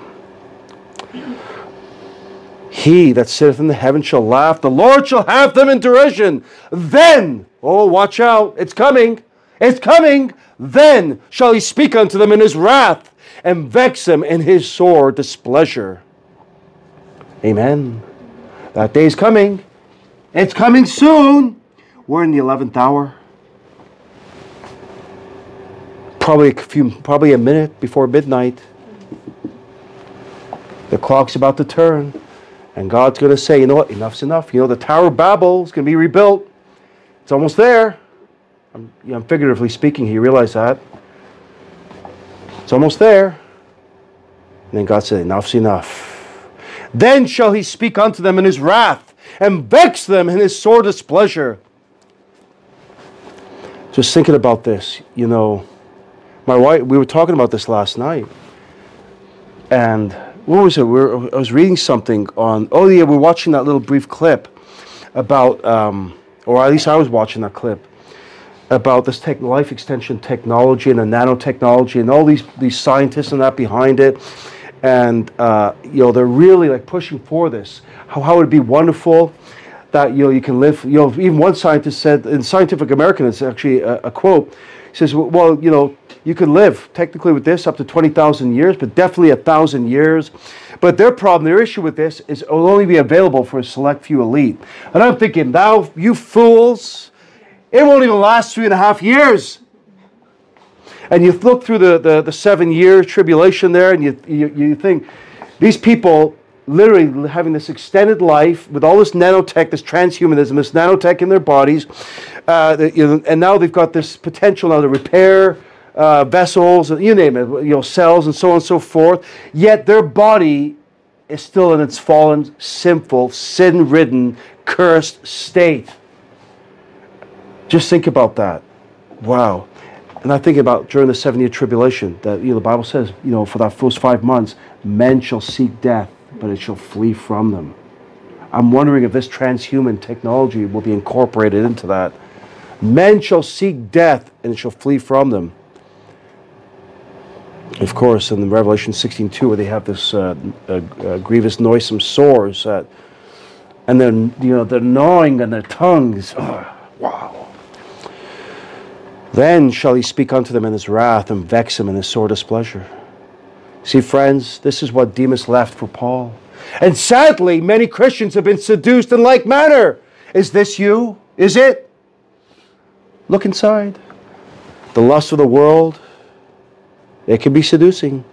He that sitteth in the heaven shall laugh, the Lord shall have them in derision. Then, oh, watch out, it's coming, it's coming. Then shall he speak unto them in his wrath and vex him in his sore displeasure. Amen. That day is coming. It's coming soon. We're in the 11th hour. Probably a few probably a minute before midnight. The clock's about to turn. And God's going to say, you know what? Enough's enough. You know, the Tower of Babel is going to be rebuilt. It's almost there. I'm, I'm figuratively speaking. You realize that? It's almost there. And then God said, Enough's enough. Then shall he speak unto them in his wrath and vex them in his sore displeasure. Just thinking about this, you know, my wife, we were talking about this last night. And what was it? We were, I was reading something on, oh yeah, we are watching that little brief clip about, um, or at least I was watching that clip about this tech, life extension technology and the nanotechnology and all these, these scientists and that behind it. And, uh, you know, they're really like pushing for this. How, how would it be wonderful that, you know, you can live, you know, even one scientist said in Scientific American, it's actually a, a quote, he says, well, you know, you could live technically with this up to 20,000 years, but definitely a thousand years. But their problem, their issue with this is it will only be available for a select few elite. And I'm thinking, now, you fools, it won't even last three and a half years. And you look through the, the, the seven year tribulation there, and you, you, you think these people literally having this extended life with all this nanotech, this transhumanism, this nanotech in their bodies, uh, and now they've got this potential now to repair uh, vessels, you name it, you know, cells and so on and so forth. Yet their body is still in its fallen, sinful, sin-ridden, cursed state. Just think about that. Wow. And I think about during the seven year tribulation that you know the Bible says, you know, for that first five months, men shall seek death, but it shall flee from them. I'm wondering if this transhuman technology will be incorporated into that. Men shall seek death, and it shall flee from them. Of course, in Revelation 16:2, where they have this uh, uh, uh, grievous, noisome sores, that, and then you know they're gnawing on their tongues. Oh, wow. Then shall he speak unto them in his wrath and vex them in his sore displeasure. See, friends, this is what Demas left for Paul. And sadly, many Christians have been seduced in like manner. Is this you? Is it? Look inside. The lust of the world, it can be seducing.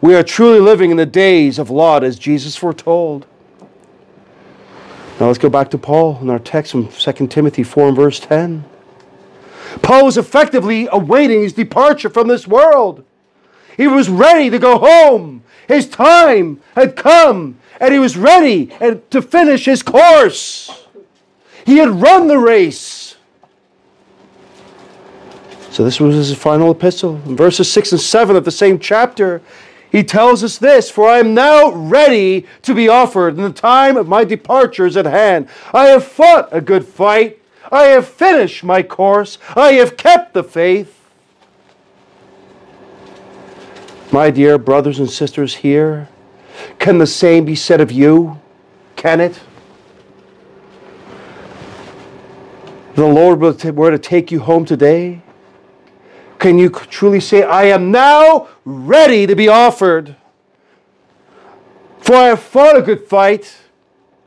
We are truly living in the days of Lot as Jesus foretold. Now let's go back to Paul in our text from 2 Timothy 4 and verse 10. Paul was effectively awaiting his departure from this world. He was ready to go home. His time had come, and he was ready to finish his course. He had run the race. So, this was his final epistle. In verses 6 and 7 of the same chapter, he tells us this For I am now ready to be offered, and the time of my departure is at hand. I have fought a good fight. I have finished my course. I have kept the faith. My dear brothers and sisters here, can the same be said of you? Can it? The Lord were to take you home today. Can you truly say, I am now ready to be offered? For I have fought a good fight,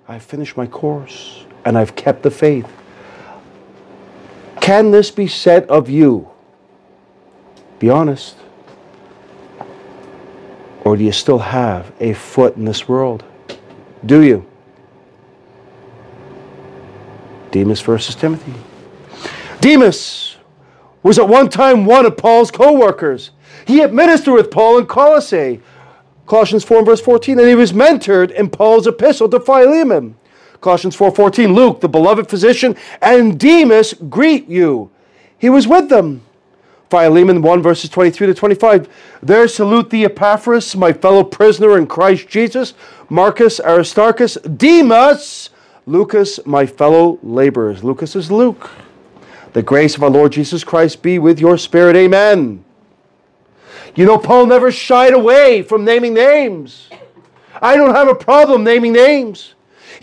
I have finished my course, and I've kept the faith. Can this be said of you? Be honest. Or do you still have a foot in this world? Do you? Demas versus Timothy. Demas was at one time one of Paul's co workers. He had ministered with Paul in Colossae, Colossians 4 and verse 14, and he was mentored in Paul's epistle to Philemon. Colossians 4:14, Luke, the beloved physician, and Demas greet you. He was with them. Philemon 1 verses 23 to 25. There salute the Epaphras, my fellow prisoner in Christ Jesus, Marcus, Aristarchus, Demas, Lucas, my fellow laborers. Lucas is Luke. The grace of our Lord Jesus Christ be with your spirit. Amen. You know, Paul never shied away from naming names. I don't have a problem naming names.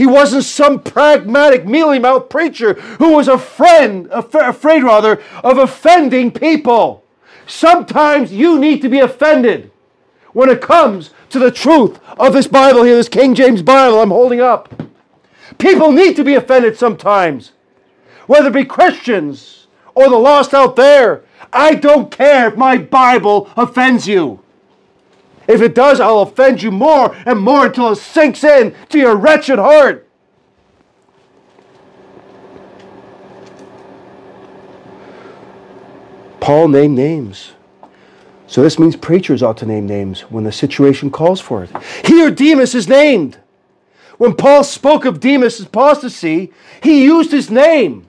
He wasn't some pragmatic, mealy mouthed preacher who was a friend, afraid rather, of offending people. Sometimes you need to be offended when it comes to the truth of this Bible here, this King James Bible I'm holding up. People need to be offended sometimes, whether it be Christians or the lost out there. I don't care if my Bible offends you. If it does, I'll offend you more and more until it sinks in to your wretched heart. Paul named names. So this means preachers ought to name names when the situation calls for it. Here, Demas is named. When Paul spoke of Demas' apostasy, he used his name.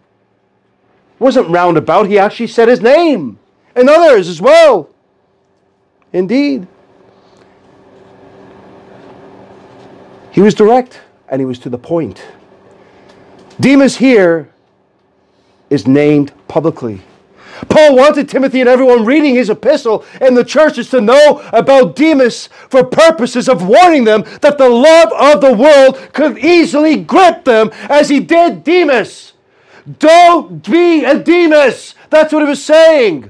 It wasn't roundabout, he actually said his name. And others as well. Indeed. He was direct and he was to the point. Demas here is named publicly. Paul wanted Timothy and everyone reading his epistle in the churches to know about Demas for purposes of warning them that the love of the world could easily grip them as he did Demas. Don't be a Demas. That's what he was saying.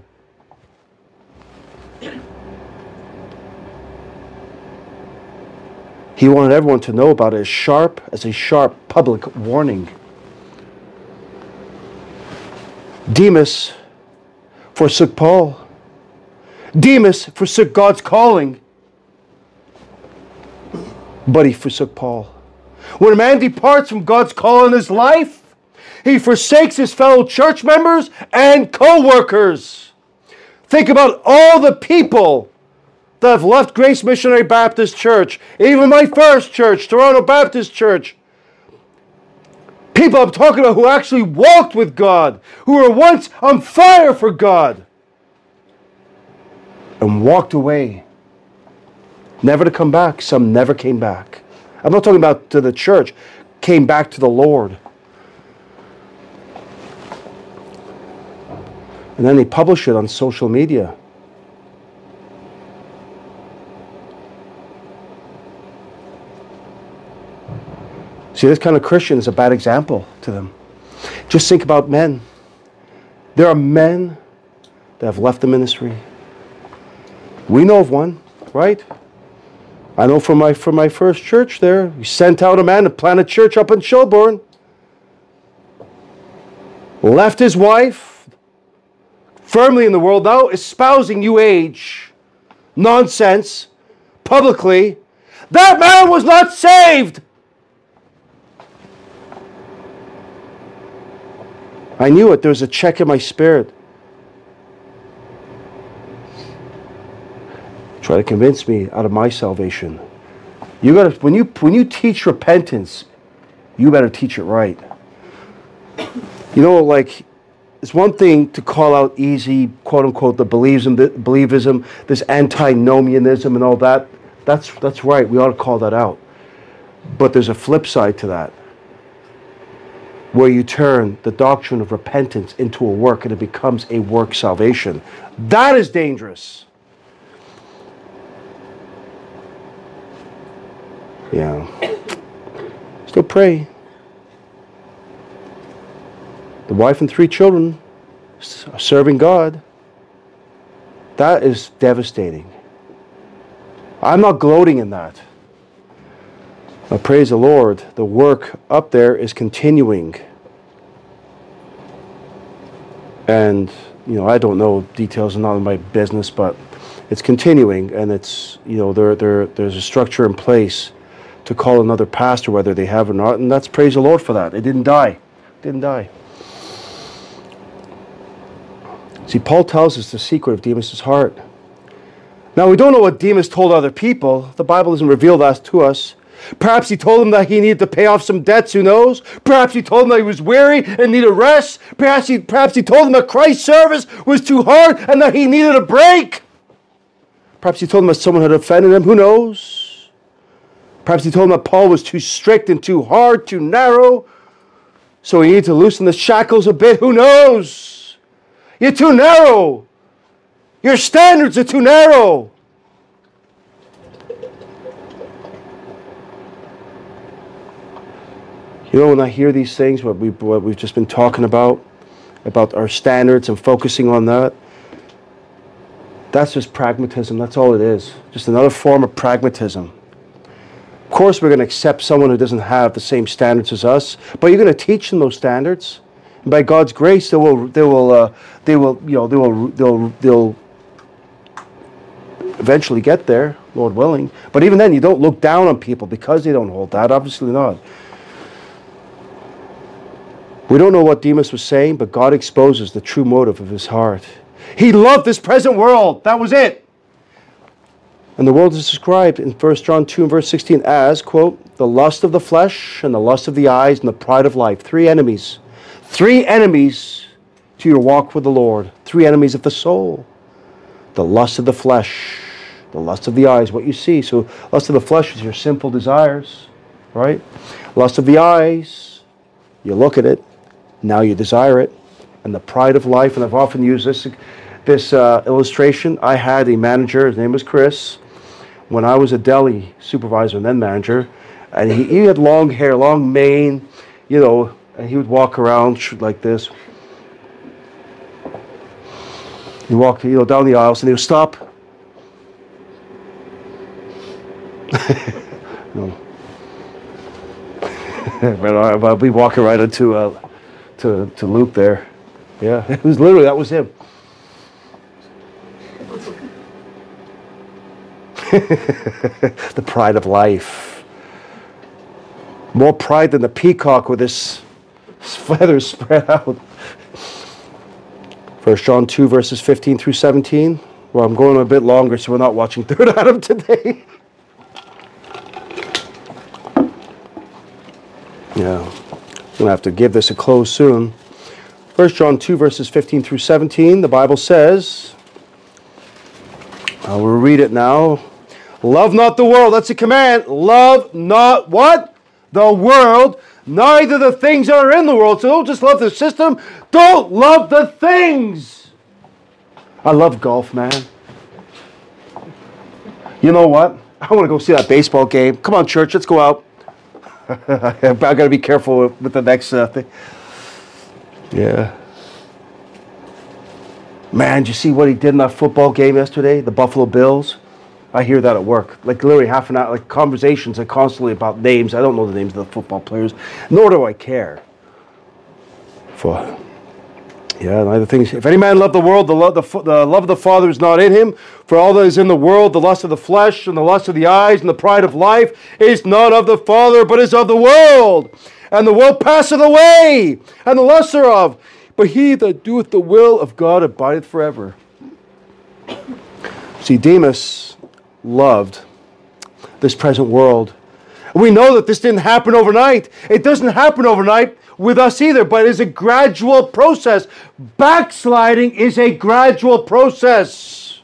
He wanted everyone to know about it as sharp as a sharp public warning. Demas forsook Paul. Demas forsook God's calling, but he forsook Paul. When a man departs from God's call in his life, he forsakes his fellow church members and co workers. Think about all the people that have left Grace Missionary Baptist Church, even my first church, Toronto Baptist Church, People I'm talking about who actually walked with God, who were once on fire for God, and walked away. Never to come back. Some never came back. I'm not talking about to the church, came back to the Lord. And then they publish it on social media. See, this kind of Christian is a bad example to them. Just think about men. There are men that have left the ministry. We know of one, right? I know from my from my first church there, we sent out a man to plant a church up in Shelburne. Left his wife, firmly in the world now, espousing new age nonsense publicly. That man was not saved. I knew it. There was a check in my spirit. Try to convince me out of my salvation. You gotta when you when you teach repentance, you better teach it right. You know, like it's one thing to call out easy, quote unquote, the believism, the believism, this antinomianism and all that. That's that's right. We ought to call that out. But there's a flip side to that where you turn the doctrine of repentance into a work and it becomes a work salvation. That is dangerous. Yeah. Still pray. The wife and three children are serving God. That is devastating. I'm not gloating in that. But praise the Lord, the work up there is continuing. And, you know, I don't know details, not in my business, but it's continuing and it's, you know, there, there, there's a structure in place to call another pastor whether they have or not. And that's praise the Lord for that. It didn't die. Didn't die. See, Paul tells us the secret of Demas' heart. Now, we don't know what Demas told other people. The Bible doesn't reveal that to us. Perhaps he told him that he needed to pay off some debts, who knows? Perhaps he told him that he was weary and needed rest. Perhaps he, perhaps he told him that Christ's service was too hard and that he needed a break. Perhaps he told him that someone had offended him, who knows? Perhaps he told him that Paul was too strict and too hard, too narrow, so he needed to loosen the shackles a bit, who knows? You're too narrow. Your standards are too narrow. You know, when I hear these things, what, we, what we've just been talking about, about our standards and focusing on that, that's just pragmatism. That's all it is. Just another form of pragmatism. Of course, we're going to accept someone who doesn't have the same standards as us, but you're going to teach them those standards. And by God's grace, they will, they will, uh, they will, you know, they will, they'll, they'll eventually get there, Lord willing. But even then, you don't look down on people because they don't hold that. Obviously not. We don't know what Demas was saying, but God exposes the true motive of his heart. He loved this present world. That was it. And the world is described in 1 John 2 and verse 16 as, quote, the lust of the flesh and the lust of the eyes and the pride of life. Three enemies. Three enemies to your walk with the Lord. Three enemies of the soul. The lust of the flesh, the lust of the eyes, what you see. So, lust of the flesh is your simple desires, right? Lust of the eyes, you look at it, now you desire it. And the pride of life, and I've often used this, this uh, illustration. I had a manager, his name was Chris, when I was a deli supervisor and then manager, and he, he had long hair, long mane, you know, and he would walk around like this. He walked, you know, down the aisles, and he would stop. no. but I'll be walking right into uh, to to Luke there. Yeah, it was literally that was him. the pride of life. More pride than the peacock with his feathers spread out. First John 2, verses 15 through 17. Well, I'm going a bit longer, so we're not watching Third Adam today. yeah. Going to have to give this a close soon. First John 2, verses 15 through 17. The Bible says, uh, I will read it now. Love not the world. That's a command. Love not what? The world, neither the things that are in the world. So don't just love the system, don't love the things. I love golf, man. You know what? I want to go see that baseball game. Come on, church, let's go out. I got to be careful with the next uh, thing. Yeah. Man, did you see what he did in that football game yesterday? The Buffalo Bills? I hear that at work. Like literally half an hour, like conversations are constantly about names. I don't know the names of the football players, nor do I care. For yeah, neither things. If any man love the world, the love, the, the love of the Father is not in him. For all that is in the world, the lust of the flesh and the lust of the eyes and the pride of life, is not of the Father, but is of the world. And the world passeth away, and the lust thereof. But he that doeth the will of God abideth forever. See, Demas loved this present world. We know that this didn't happen overnight. It doesn't happen overnight with us either, but it's a gradual process. Backsliding is a gradual process.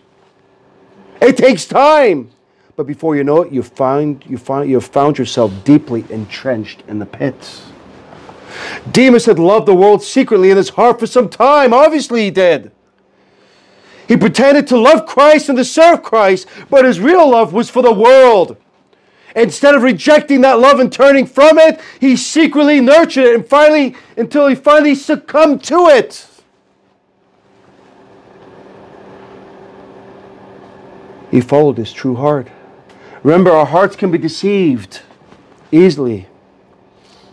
It takes time. But before you know it, you find you find you have found yourself deeply entrenched in the pits. Demas had loved the world secretly in his heart for some time. Obviously, he did. He pretended to love Christ and to serve Christ, but his real love was for the world. Instead of rejecting that love and turning from it, he secretly nurtured it and finally until he finally succumbed to it. He followed his true heart. Remember, our hearts can be deceived easily.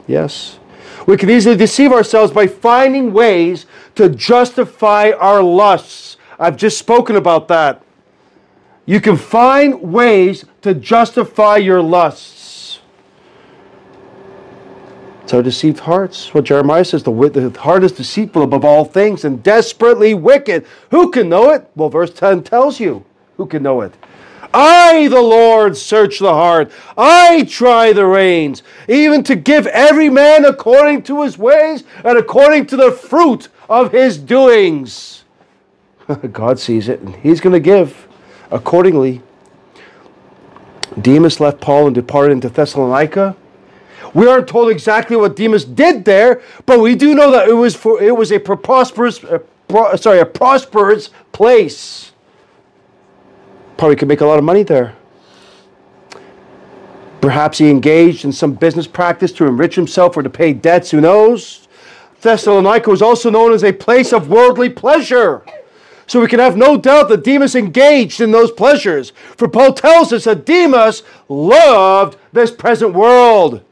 Yes. We can easily deceive ourselves by finding ways to justify our lusts I've just spoken about that. You can find ways to justify your lusts. It's our deceived hearts. What Jeremiah says the, the heart is deceitful above all things and desperately wicked. Who can know it? Well, verse 10 tells you who can know it. I, the Lord, search the heart. I try the reins, even to give every man according to his ways and according to the fruit of his doings. God sees it, and He's going to give accordingly. Demas left Paul and departed into Thessalonica. We aren't told exactly what Demas did there, but we do know that it was for it was a prosperous, pro, sorry, a prosperous place. Probably could make a lot of money there. Perhaps he engaged in some business practice to enrich himself or to pay debts. Who knows? Thessalonica was also known as a place of worldly pleasure. So we can have no doubt that Demas engaged in those pleasures. For Paul tells us that Demas loved this present world.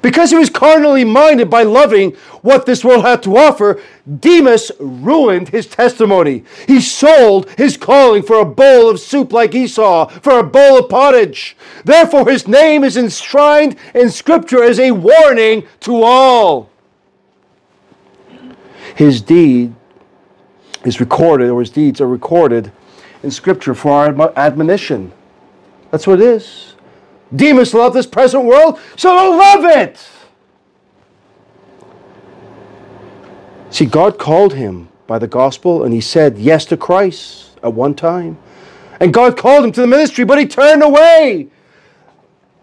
Because he was carnally minded by loving what this world had to offer, Demas ruined his testimony. He sold his calling for a bowl of soup like Esau, for a bowl of pottage. Therefore, his name is enshrined in Scripture as a warning to all. His deed is recorded, or his deeds are recorded in Scripture for our admonition. That's what it is. Demas love this present world, so don't love it. See, God called him by the gospel, and he said yes to Christ at one time. And God called him to the ministry, but he turned away.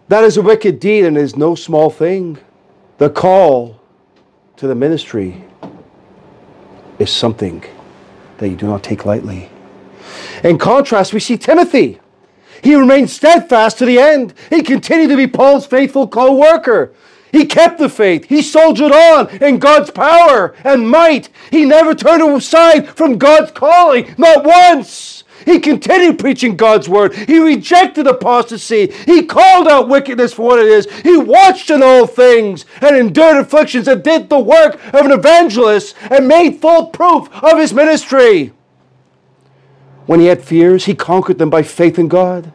That is a wicked deed and is no small thing. The call to the ministry is something that you do not take lightly. In contrast, we see Timothy. He remained steadfast to the end. He continued to be Paul's faithful co worker. He kept the faith. He soldiered on in God's power and might. He never turned aside from God's calling, not once. He continued preaching God's word. He rejected apostasy. He called out wickedness for what it is. He watched in all things and endured afflictions and did the work of an evangelist and made full proof of his ministry. When he had fears, he conquered them by faith in God.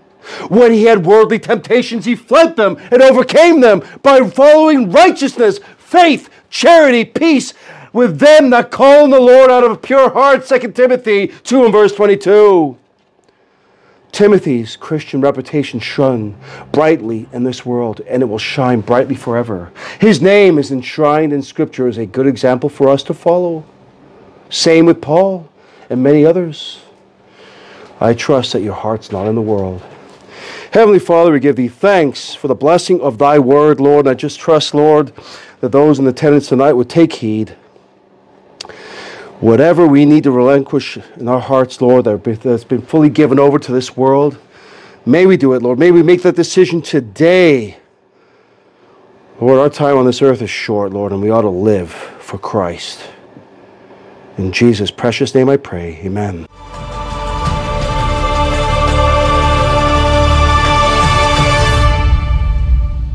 When he had worldly temptations, he fled them and overcame them by following righteousness, faith, charity, peace with them that call on the Lord out of a pure heart. 2 Timothy 2 and verse 22. Timothy's Christian reputation shone brightly in this world, and it will shine brightly forever. His name is enshrined in Scripture as a good example for us to follow. Same with Paul and many others. I trust that your heart's not in the world. Heavenly Father, we give thee thanks for the blessing of thy word, Lord. And I just trust, Lord, that those in attendance tonight would take heed. Whatever we need to relinquish in our hearts, Lord, that's been fully given over to this world, may we do it, Lord. May we make that decision today. Lord, our time on this earth is short, Lord, and we ought to live for Christ. In Jesus' precious name I pray. Amen.